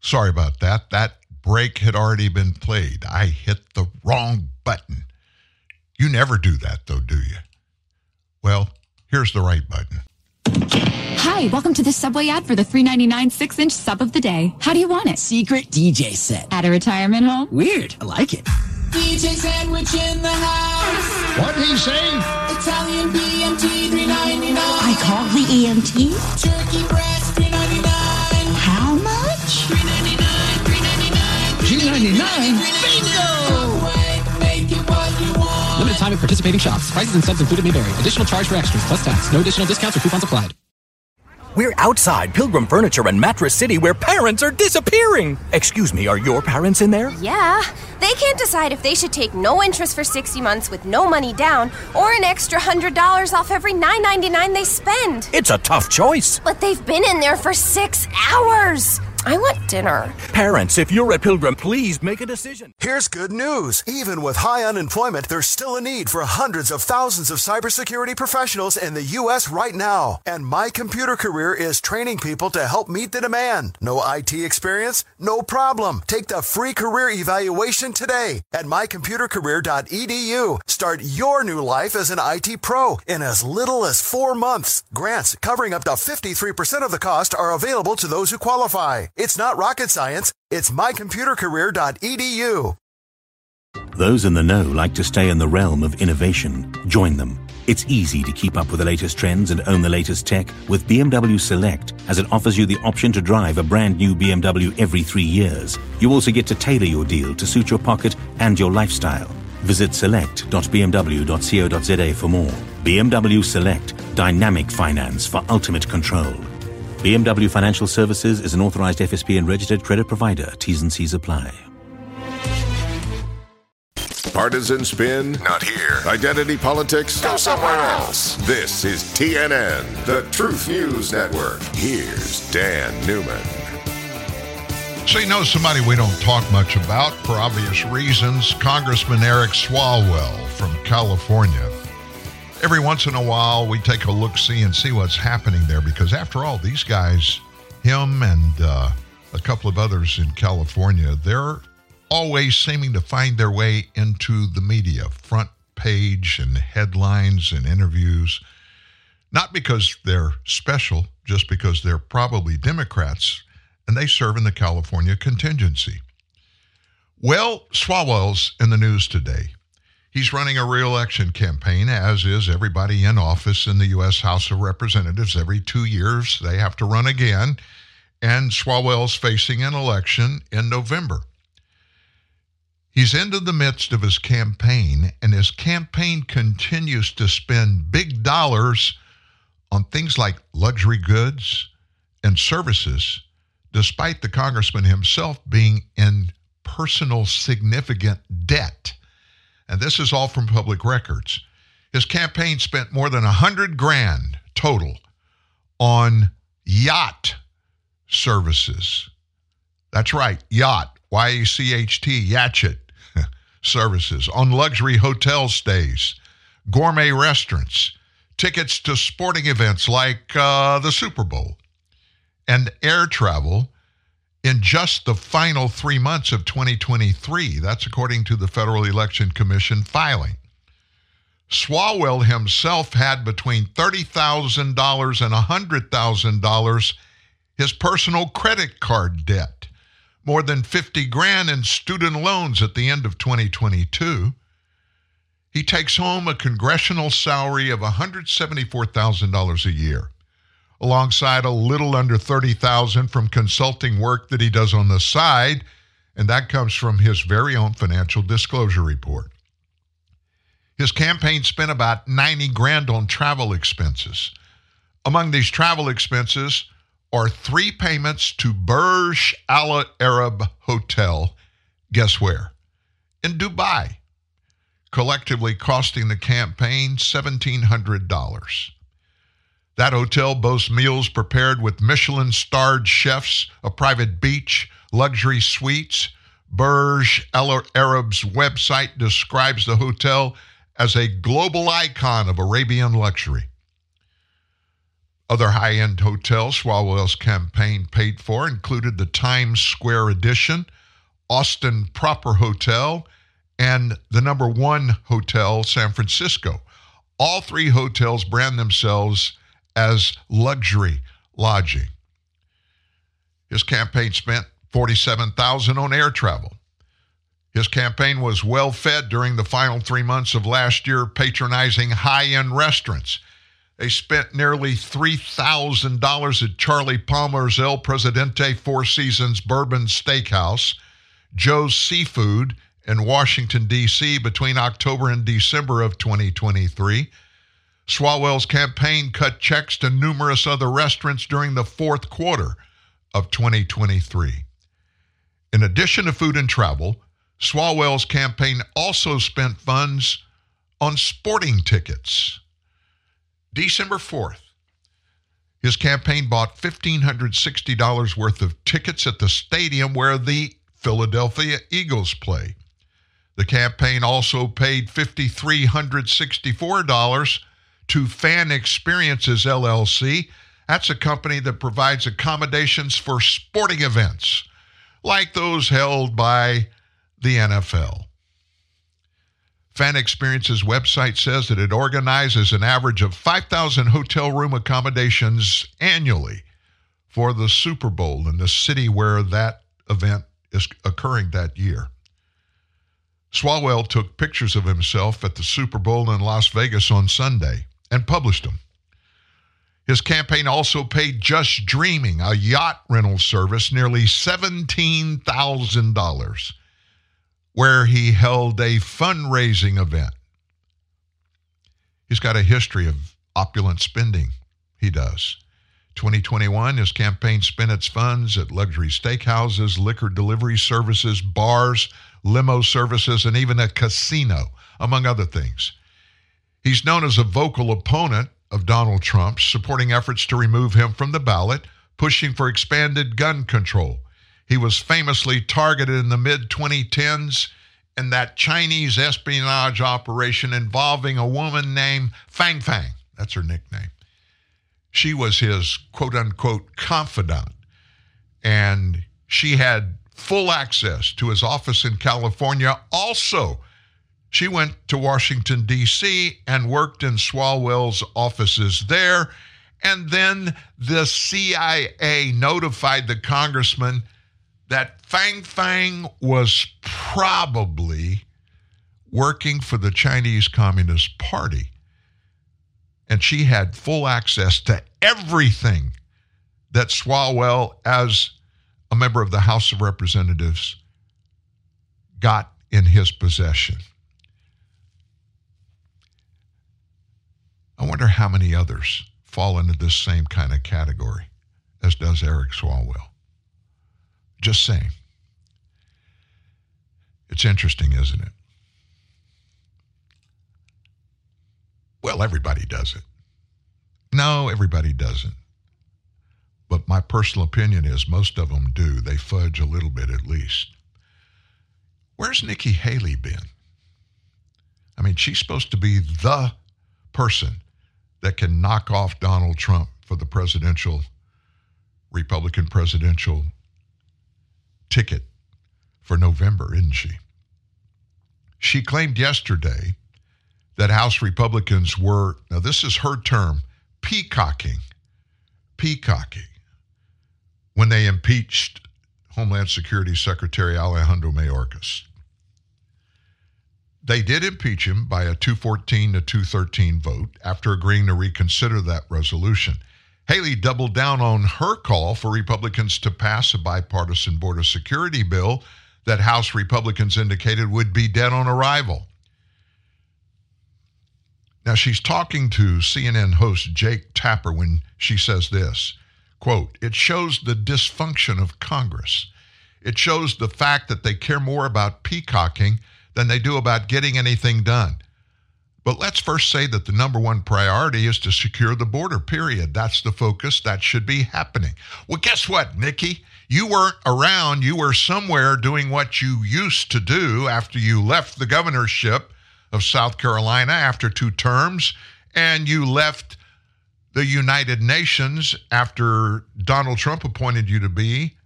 Sorry about that. That break had already been played. I hit the wrong button. You never do that, though, do you? Well, here's the right button. Hi, welcome to the Subway ad for the $3.99 6-inch sub of the day. How do you want it? Secret DJ set. At a retirement home? Weird. I like it. DJ sandwich in the house. What'd he say? Italian BMT three ninety nine. I call the EMT? Turkey breast Bingo! Limited time at participating shops. Prices and subs included may vary. Additional charge for extras plus tax. No additional discounts or coupons applied. We're outside Pilgrim Furniture and Mattress City where parents are disappearing. Excuse me, are your parents in there? Yeah. They can't decide if they should take no interest for 60 months with no money down or an extra $100 off every $9.99 they spend. It's a tough choice. But they've been in there for six hours. I want dinner. Parents, if you're at Pilgrim, please make a decision. Here's good news. Even with high unemployment, there's still a need for hundreds of thousands of cybersecurity professionals in the U.S. right now. And My Computer Career is training people to help meet the demand. No IT experience? No problem. Take the free career evaluation today at mycomputercareer.edu. Start your new life as an IT pro in as little as four months. Grants covering up to 53% of the cost are available to those who qualify. It's not rocket science. It's mycomputercareer.edu. Those in the know like to stay in the realm of innovation. Join them. It's easy to keep up with the latest trends and own the latest tech with BMW Select, as it offers you the option to drive a brand new BMW every three years. You also get to tailor your deal to suit your pocket and your lifestyle. Visit select.bmw.co.za for more. BMW Select, dynamic finance for ultimate control. BMW Financial Services is an authorized FSP and registered credit provider. T's and C's apply. Partisan spin? Not here. Identity politics? Go somewhere else. This is TNN, the Truth News Network. Here's Dan Newman. So, you know, somebody we don't talk much about for obvious reasons Congressman Eric Swalwell from California. Every once in a while, we take a look see and see what's happening there because, after all, these guys, him and uh, a couple of others in California, they're always seeming to find their way into the media, front page and headlines and interviews. Not because they're special, just because they're probably Democrats and they serve in the California contingency. Well, Swalwell's in the news today. He's running a reelection campaign, as is everybody in office in the U.S. House of Representatives. Every two years, they have to run again. And Swalwell's facing an election in November. He's into the midst of his campaign, and his campaign continues to spend big dollars on things like luxury goods and services, despite the congressman himself being in personal significant debt. And this is all from public records. His campaign spent more than a hundred grand total on yacht services. That's right, yacht, Y A C H T, yachet services, on luxury hotel stays, gourmet restaurants, tickets to sporting events like uh, the Super Bowl, and air travel in just the final three months of 2023. That's according to the Federal Election Commission filing. Swalwell himself had between $30,000 and $100,000 his personal credit card debt, more than 50 grand in student loans at the end of 2022. He takes home a congressional salary of $174,000 a year, alongside a little under 30,000 from consulting work that he does on the side, and that comes from his very own financial disclosure report. His campaign spent about 90 grand on travel expenses. Among these travel expenses are three payments to Burj Al Arab Hotel. Guess where? In Dubai, collectively costing the campaign $1,700. That hotel boasts meals prepared with Michelin starred chefs, a private beach, luxury suites. Burj Al Arab's website describes the hotel as a global icon of Arabian luxury. Other high end hotels Swalwell's campaign paid for included the Times Square Edition, Austin Proper Hotel, and the number one hotel, San Francisco. All three hotels brand themselves as luxury lodging. His campaign spent 47,000 on air travel. His campaign was well fed during the final 3 months of last year patronizing high-end restaurants. They spent nearly $3,000 at Charlie Palmer's El Presidente Four Seasons Bourbon Steakhouse, Joe's Seafood in Washington, D.C. between October and December of 2023. Swalwell's campaign cut checks to numerous other restaurants during the fourth quarter of 2023. In addition to food and travel, Swalwell's campaign also spent funds on sporting tickets. December 4th, his campaign bought $1,560 worth of tickets at the stadium where the Philadelphia Eagles play. The campaign also paid $5,364 to Fan Experiences LLC. That's a company that provides accommodations for sporting events like those held by the NFL. Fan Experiences website says that it organizes an average of 5,000 hotel room accommodations annually for the Super Bowl in the city where that event is occurring that year. Swalwell took pictures of himself at the Super Bowl in Las Vegas on Sunday and published them. His campaign also paid Just Dreaming, a yacht rental service, nearly $17,000 where he held a fundraising event. He's got a history of opulent spending. He does. 2021, his campaign spent its funds at luxury steakhouses, liquor delivery services, bars, limo services, and even a casino, among other things. He's known as a vocal opponent of Donald Trump, supporting efforts to remove him from the ballot, pushing for expanded gun control, he was famously targeted in the mid 2010s in that Chinese espionage operation involving a woman named Fang Fang. That's her nickname. She was his quote unquote confidant, and she had full access to his office in California. Also, she went to Washington, D.C., and worked in Swalwell's offices there. And then the CIA notified the congressman that Fang Fang was probably working for the Chinese Communist Party. And she had full access to everything that Swalwell, as a member of the House of Representatives, got in his possession. I wonder how many others fall into this same kind of category as does Eric Swalwell. Just saying. It's interesting, isn't it? Well, everybody does it. No, everybody doesn't. But my personal opinion is most of them do. They fudge a little bit at least. Where's Nikki Haley been? I mean, she's supposed to be the person that can knock off Donald Trump for the presidential, Republican presidential ticket for November, isn't she? She claimed yesterday that House Republicans were, now this is her term, peacocking, peacocking, when they impeached Homeland Security Secretary Alejandro Mayorkas. They did impeach him by a 214 to 213 vote after agreeing to reconsider that resolution. Haley doubled down on her call for Republicans to pass a bipartisan border security bill that House Republicans indicated would be dead on arrival. Now she's talking to CNN host Jake Tapper when she says this quote, it shows the dysfunction of Congress. It shows the fact that they care more about peacocking than they do about getting anything done. But let's first say that the number one priority is to secure the border, period. That's the focus. That should be happening. Well, guess what, Nikki? You weren't around. You were somewhere doing what you used to do after you left the governorship of South Carolina after two terms, and you left the United Nations after Donald Trump appointed you to be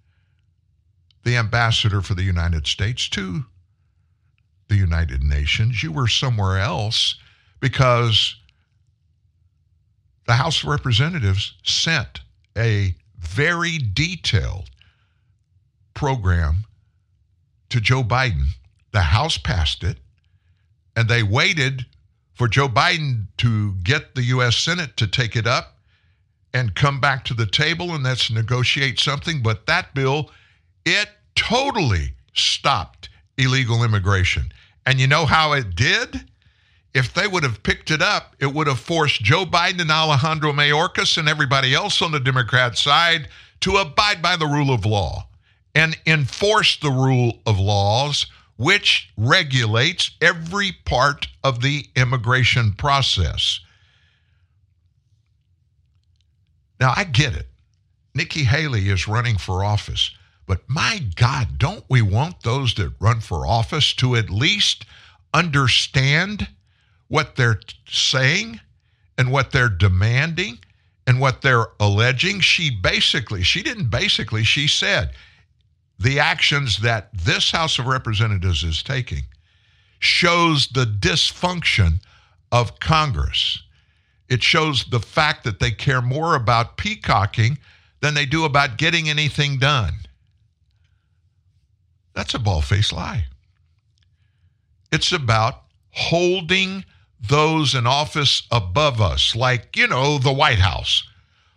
the ambassador for the United States to the United Nations. You were somewhere else because the House of Representatives sent a very detailed program to Joe Biden. The House passed it, and they waited for Joe Biden to get the U.S. Senate to take it up and come back to the table and let's negotiate something. But that bill, it totally stopped illegal immigration. And you know how it did? if they would have picked it up, it would have forced Joe Biden and Alejandro Mayorkas and everybody else on the Democrat side to abide by the rule of law and enforce the rule of laws, which regulates every part of the immigration process. Now, I get it. Nikki Haley is running for office. But my God, don't we want those that run for office to at least understand what they're saying and what they're demanding and what they're alleging. She basically, she didn't basically, she said the actions that this House of Representatives is taking shows the dysfunction of Congress. It shows the fact that they care more about peacocking than they do about getting anything done. That's a ball faced lie. It's about holding those in office above us, like, you know, the White House,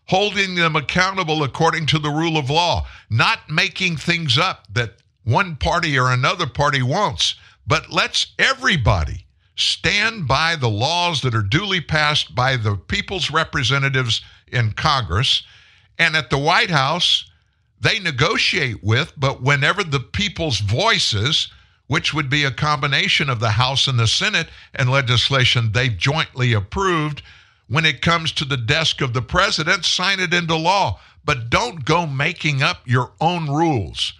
holding them accountable according to the rule of law, not making things up that one party or another party wants, but let's everybody stand by the laws that are duly passed by the people's representatives in Congress. And at the White House, they negotiate with, but whenever the people's voices, which would be a combination of the House and the Senate and legislation they've jointly approved. When it comes to the desk of the president, sign it into law. But don't go making up your own rules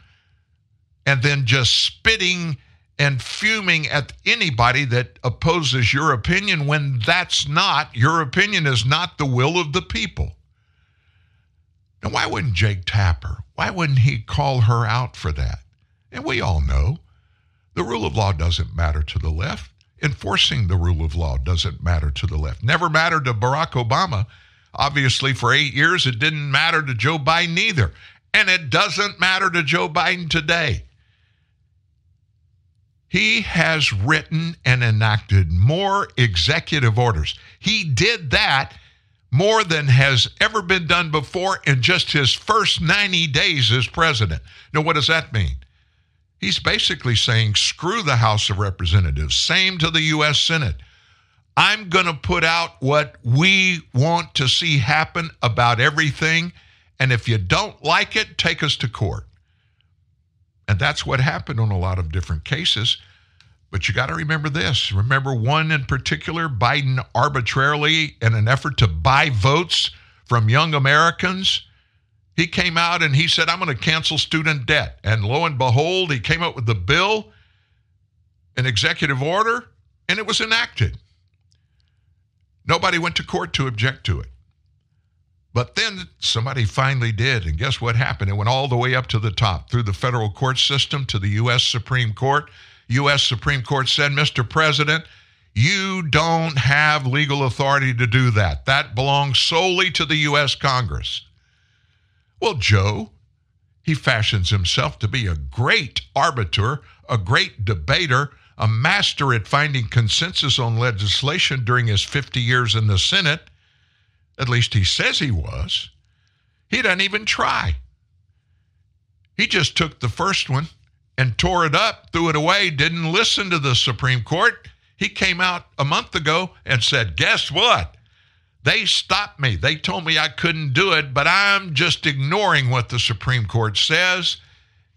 and then just spitting and fuming at anybody that opposes your opinion when that's not, your opinion is not the will of the people. Now, why wouldn't Jake Tapper, why wouldn't he call her out for that? And we all know the rule of law doesn't matter to the left. Enforcing the rule of law doesn't matter to the left. Never mattered to Barack Obama. Obviously, for eight years, it didn't matter to Joe Biden either. And it doesn't matter to Joe Biden today. He has written and enacted more executive orders. He did that more than has ever been done before in just his first 90 days as president. Now, what does that mean? He's basically saying, screw the House of Representatives, same to the U.S. Senate. I'm going to put out what we want to see happen about everything. And if you don't like it, take us to court. And that's what happened on a lot of different cases. But you got to remember this. Remember one in particular, Biden arbitrarily, in an effort to buy votes from young Americans, he came out and he said, I'm going to cancel student debt. And lo and behold, he came up with the bill, an executive order, and it was enacted. Nobody went to court to object to it. But then somebody finally did. And guess what happened? It went all the way up to the top through the federal court system to the U.S. Supreme Court. U.S. Supreme Court said, Mr. President, you don't have legal authority to do that. That belongs solely to the U.S. Congress. Well, Joe, he fashions himself to be a great arbiter, a great debater, a master at finding consensus on legislation during his 50 years in the Senate. At least he says he was. He doesn't even try. He just took the first one and tore it up, threw it away, didn't listen to the Supreme Court. He came out a month ago and said, Guess what? They stopped me. They told me I couldn't do it, but I'm just ignoring what the Supreme Court says,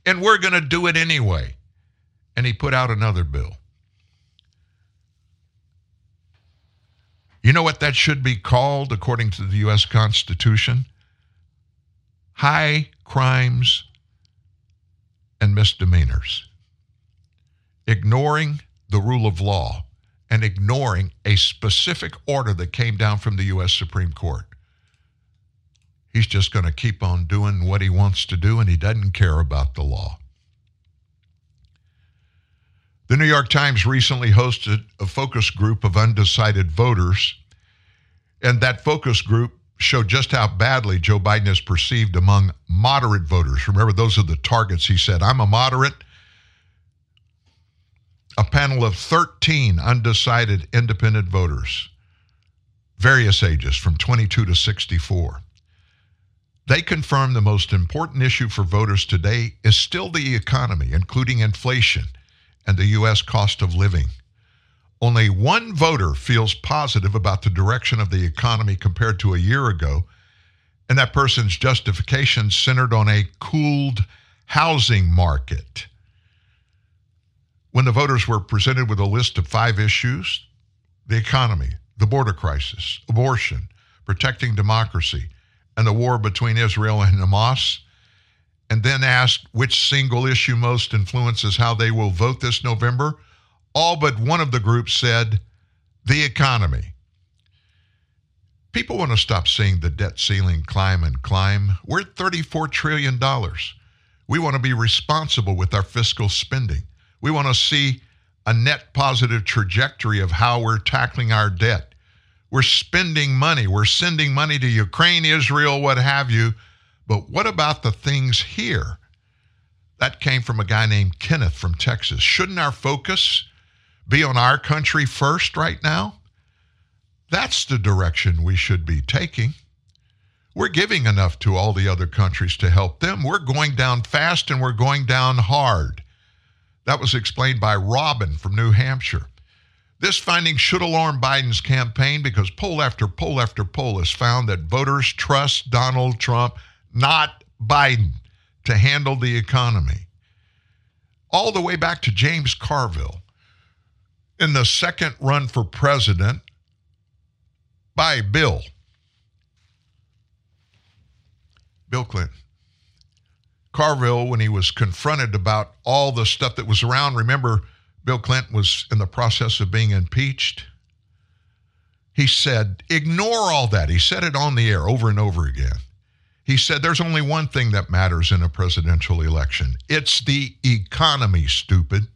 and we're going to do it anyway. And he put out another bill. You know what that should be called according to the U.S. Constitution? High crimes and misdemeanors. Ignoring the rule of law and ignoring a specific order that came down from the U.S. Supreme Court. He's just going to keep on doing what he wants to do, and he doesn't care about the law. The New York Times recently hosted a focus group of undecided voters, and that focus group showed just how badly Joe Biden is perceived among moderate voters. Remember, those are the targets. He said, I'm a moderate a panel of 13 undecided independent voters, various ages from 22 to 64. They confirmed the most important issue for voters today is still the economy, including inflation and the U.S. cost of living. Only one voter feels positive about the direction of the economy compared to a year ago, and that person's justification centered on a cooled housing market. When the voters were presented with a list of five issues the economy, the border crisis, abortion, protecting democracy, and the war between Israel and Hamas, and then asked which single issue most influences how they will vote this November, all but one of the groups said the economy. People want to stop seeing the debt ceiling climb and climb. We're at $34 trillion. We want to be responsible with our fiscal spending. We want to see a net positive trajectory of how we're tackling our debt. We're spending money, we're sending money to Ukraine, Israel, what have you. But what about the things here? That came from a guy named Kenneth from Texas. Shouldn't our focus be on our country first right now? That's the direction we should be taking. We're giving enough to all the other countries to help them. We're going down fast and we're going down hard. That was explained by Robin from New Hampshire. This finding should alarm Biden's campaign because poll after poll after poll has found that voters trust Donald Trump, not Biden, to handle the economy. All the way back to James Carville in the second run for president by Bill. Bill Clinton. Carville, when he was confronted about all the stuff that was around, remember, Bill Clinton was in the process of being impeached. He said, ignore all that. He said it on the air over and over again. He said, there's only one thing that matters in a presidential election it's the economy, stupid.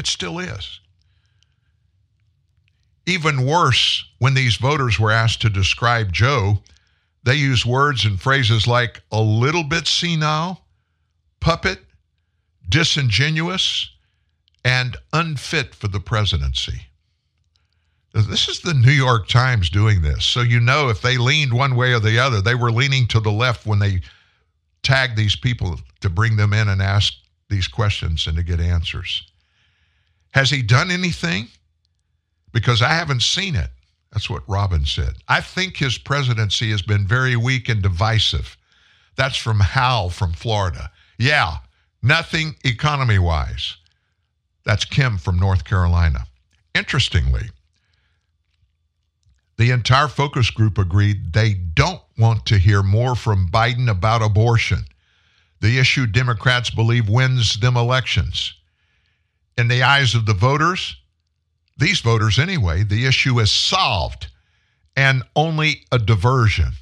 It still is. Even worse, when these voters were asked to describe Joe, they used words and phrases like a little bit senile, puppet, disingenuous, and unfit for the presidency. This is the New York Times doing this. So you know if they leaned one way or the other, they were leaning to the left when they tagged these people to bring them in and ask these questions and to get answers. Has he done anything? Because I haven't seen it. That's what Robin said. I think his presidency has been very weak and divisive. That's from Hal from Florida. Yeah, nothing economy wise. That's Kim from North Carolina. Interestingly, the entire focus group agreed they don't want to hear more from Biden about abortion, the issue Democrats believe wins them elections. In the eyes of the voters, these voters anyway, the issue is solved and only a diversion.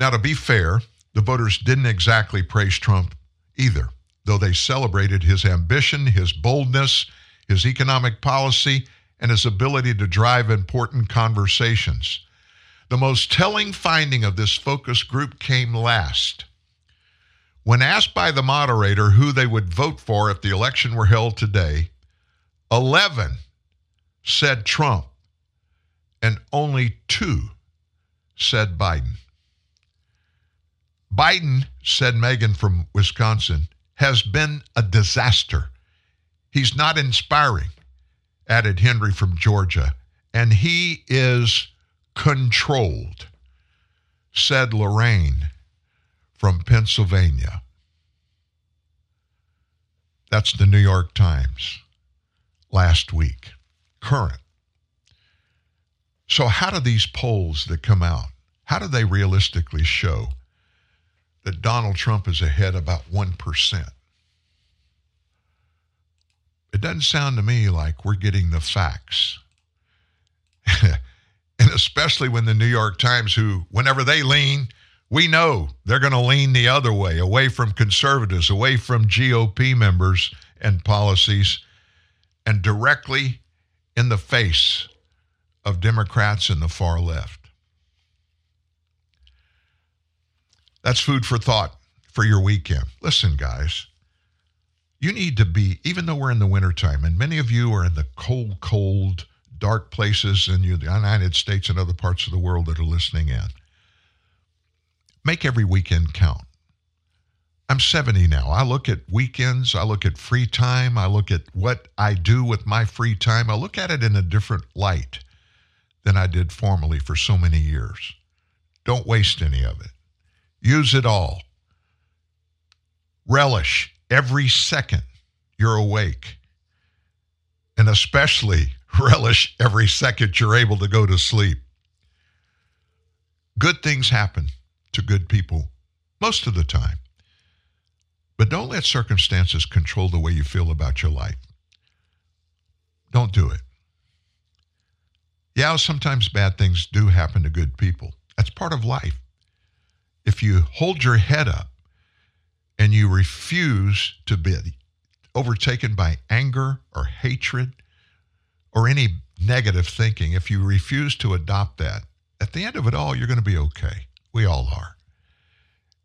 Now, to be fair, the voters didn't exactly praise Trump either, though they celebrated his ambition, his boldness, his economic policy, and his ability to drive important conversations. The most telling finding of this focus group came last. When asked by the moderator who they would vote for if the election were held today, 11 said Trump, and only two said Biden. Biden, said Megan from Wisconsin, has been a disaster. He's not inspiring, added Henry from Georgia, and he is controlled, said Lorraine from Pennsylvania. That's the New York Times last week, current. So, how do these polls that come out, how do they realistically show that Donald Trump is ahead about 1%? It doesn't sound to me like we're getting the facts. and especially when the New York Times, who, whenever they lean, we know they're going to lean the other way, away from conservatives, away from GOP members and policies and directly in the face of Democrats in the far left. That's food for thought for your weekend. Listen, guys, you need to be, even though we're in the wintertime, and many of you are in the cold, cold, dark places in the United States and other parts of the world that are listening in, make every weekend count. I'm 70 now. I look at weekends, I look at free time, I look at what I do with my free time. I look at it in a different light than I did formerly for so many years. Don't waste any of it. Use it all. Relish every second you're awake. And especially relish every second you're able to go to sleep. Good things happen to good people most of the time. But don't let circumstances control the way you feel about your life. Don't do it. Yeah, sometimes bad things do happen to good people. That's part of life. If you hold your head up and you refuse to be overtaken by anger or hatred or any negative thinking, if you refuse to adopt that, at the end of it all, you're going to be okay. We all are.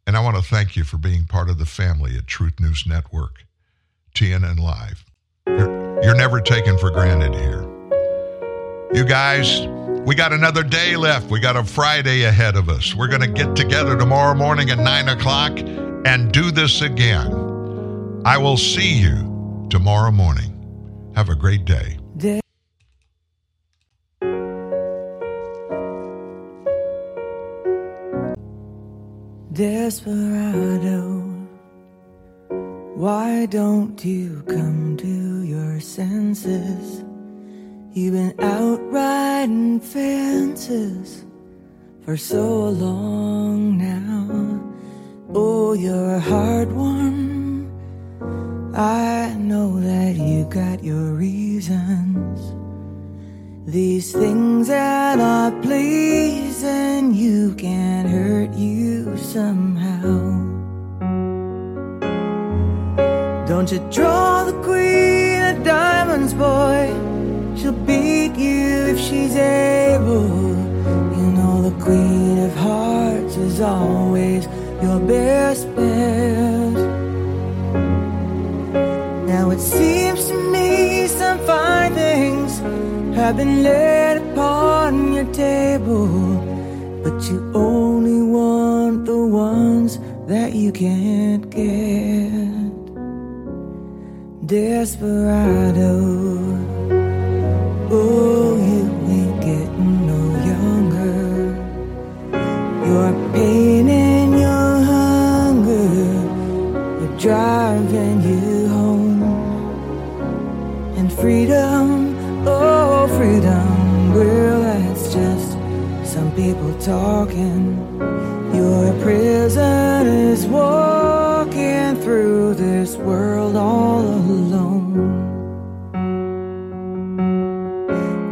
And I want to thank you for being part of the family at Truth News Network, TNN Live. You're, you're never taken for granted here. You guys, we got another day left. We got a Friday ahead of us. We're going to get together tomorrow morning at 9 o'clock and do this again. I will see you tomorrow morning. Have a great day. Desperado, why don't you come to your senses? You've been out riding fences for so long now. Oh, you're a hard one. I know that you got your reasons. These things that are pleasing you can hurt you somehow. Don't you draw the queen of diamonds, boy? She'll beat you if she's able. You know the queen of hearts is always your best bet. Now it seems to me some fine things have been laid upon your table, but you only want the ones that you can't get. Desperado, oh, you ain't getting no younger. Your talking. Your prison is walking through this world all alone.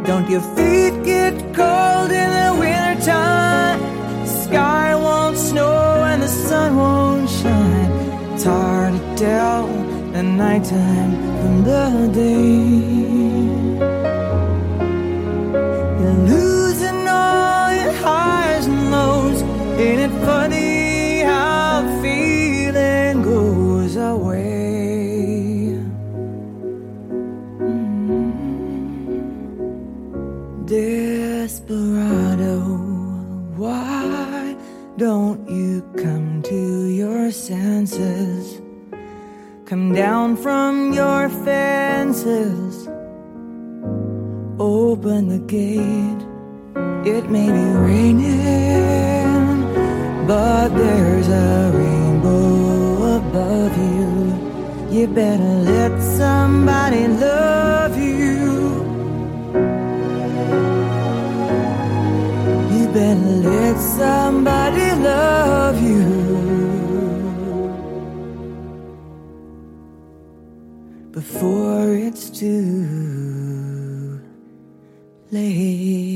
Don't your feet get cold in the wintertime? Sky won't snow and the sun won't shine. It's hard to tell the nighttime from the day. Your senses? Come down from your fences. Open the gate. It may be raining, but there's a rainbow above you. You better let somebody love you. You better let somebody love you. Before it's too late.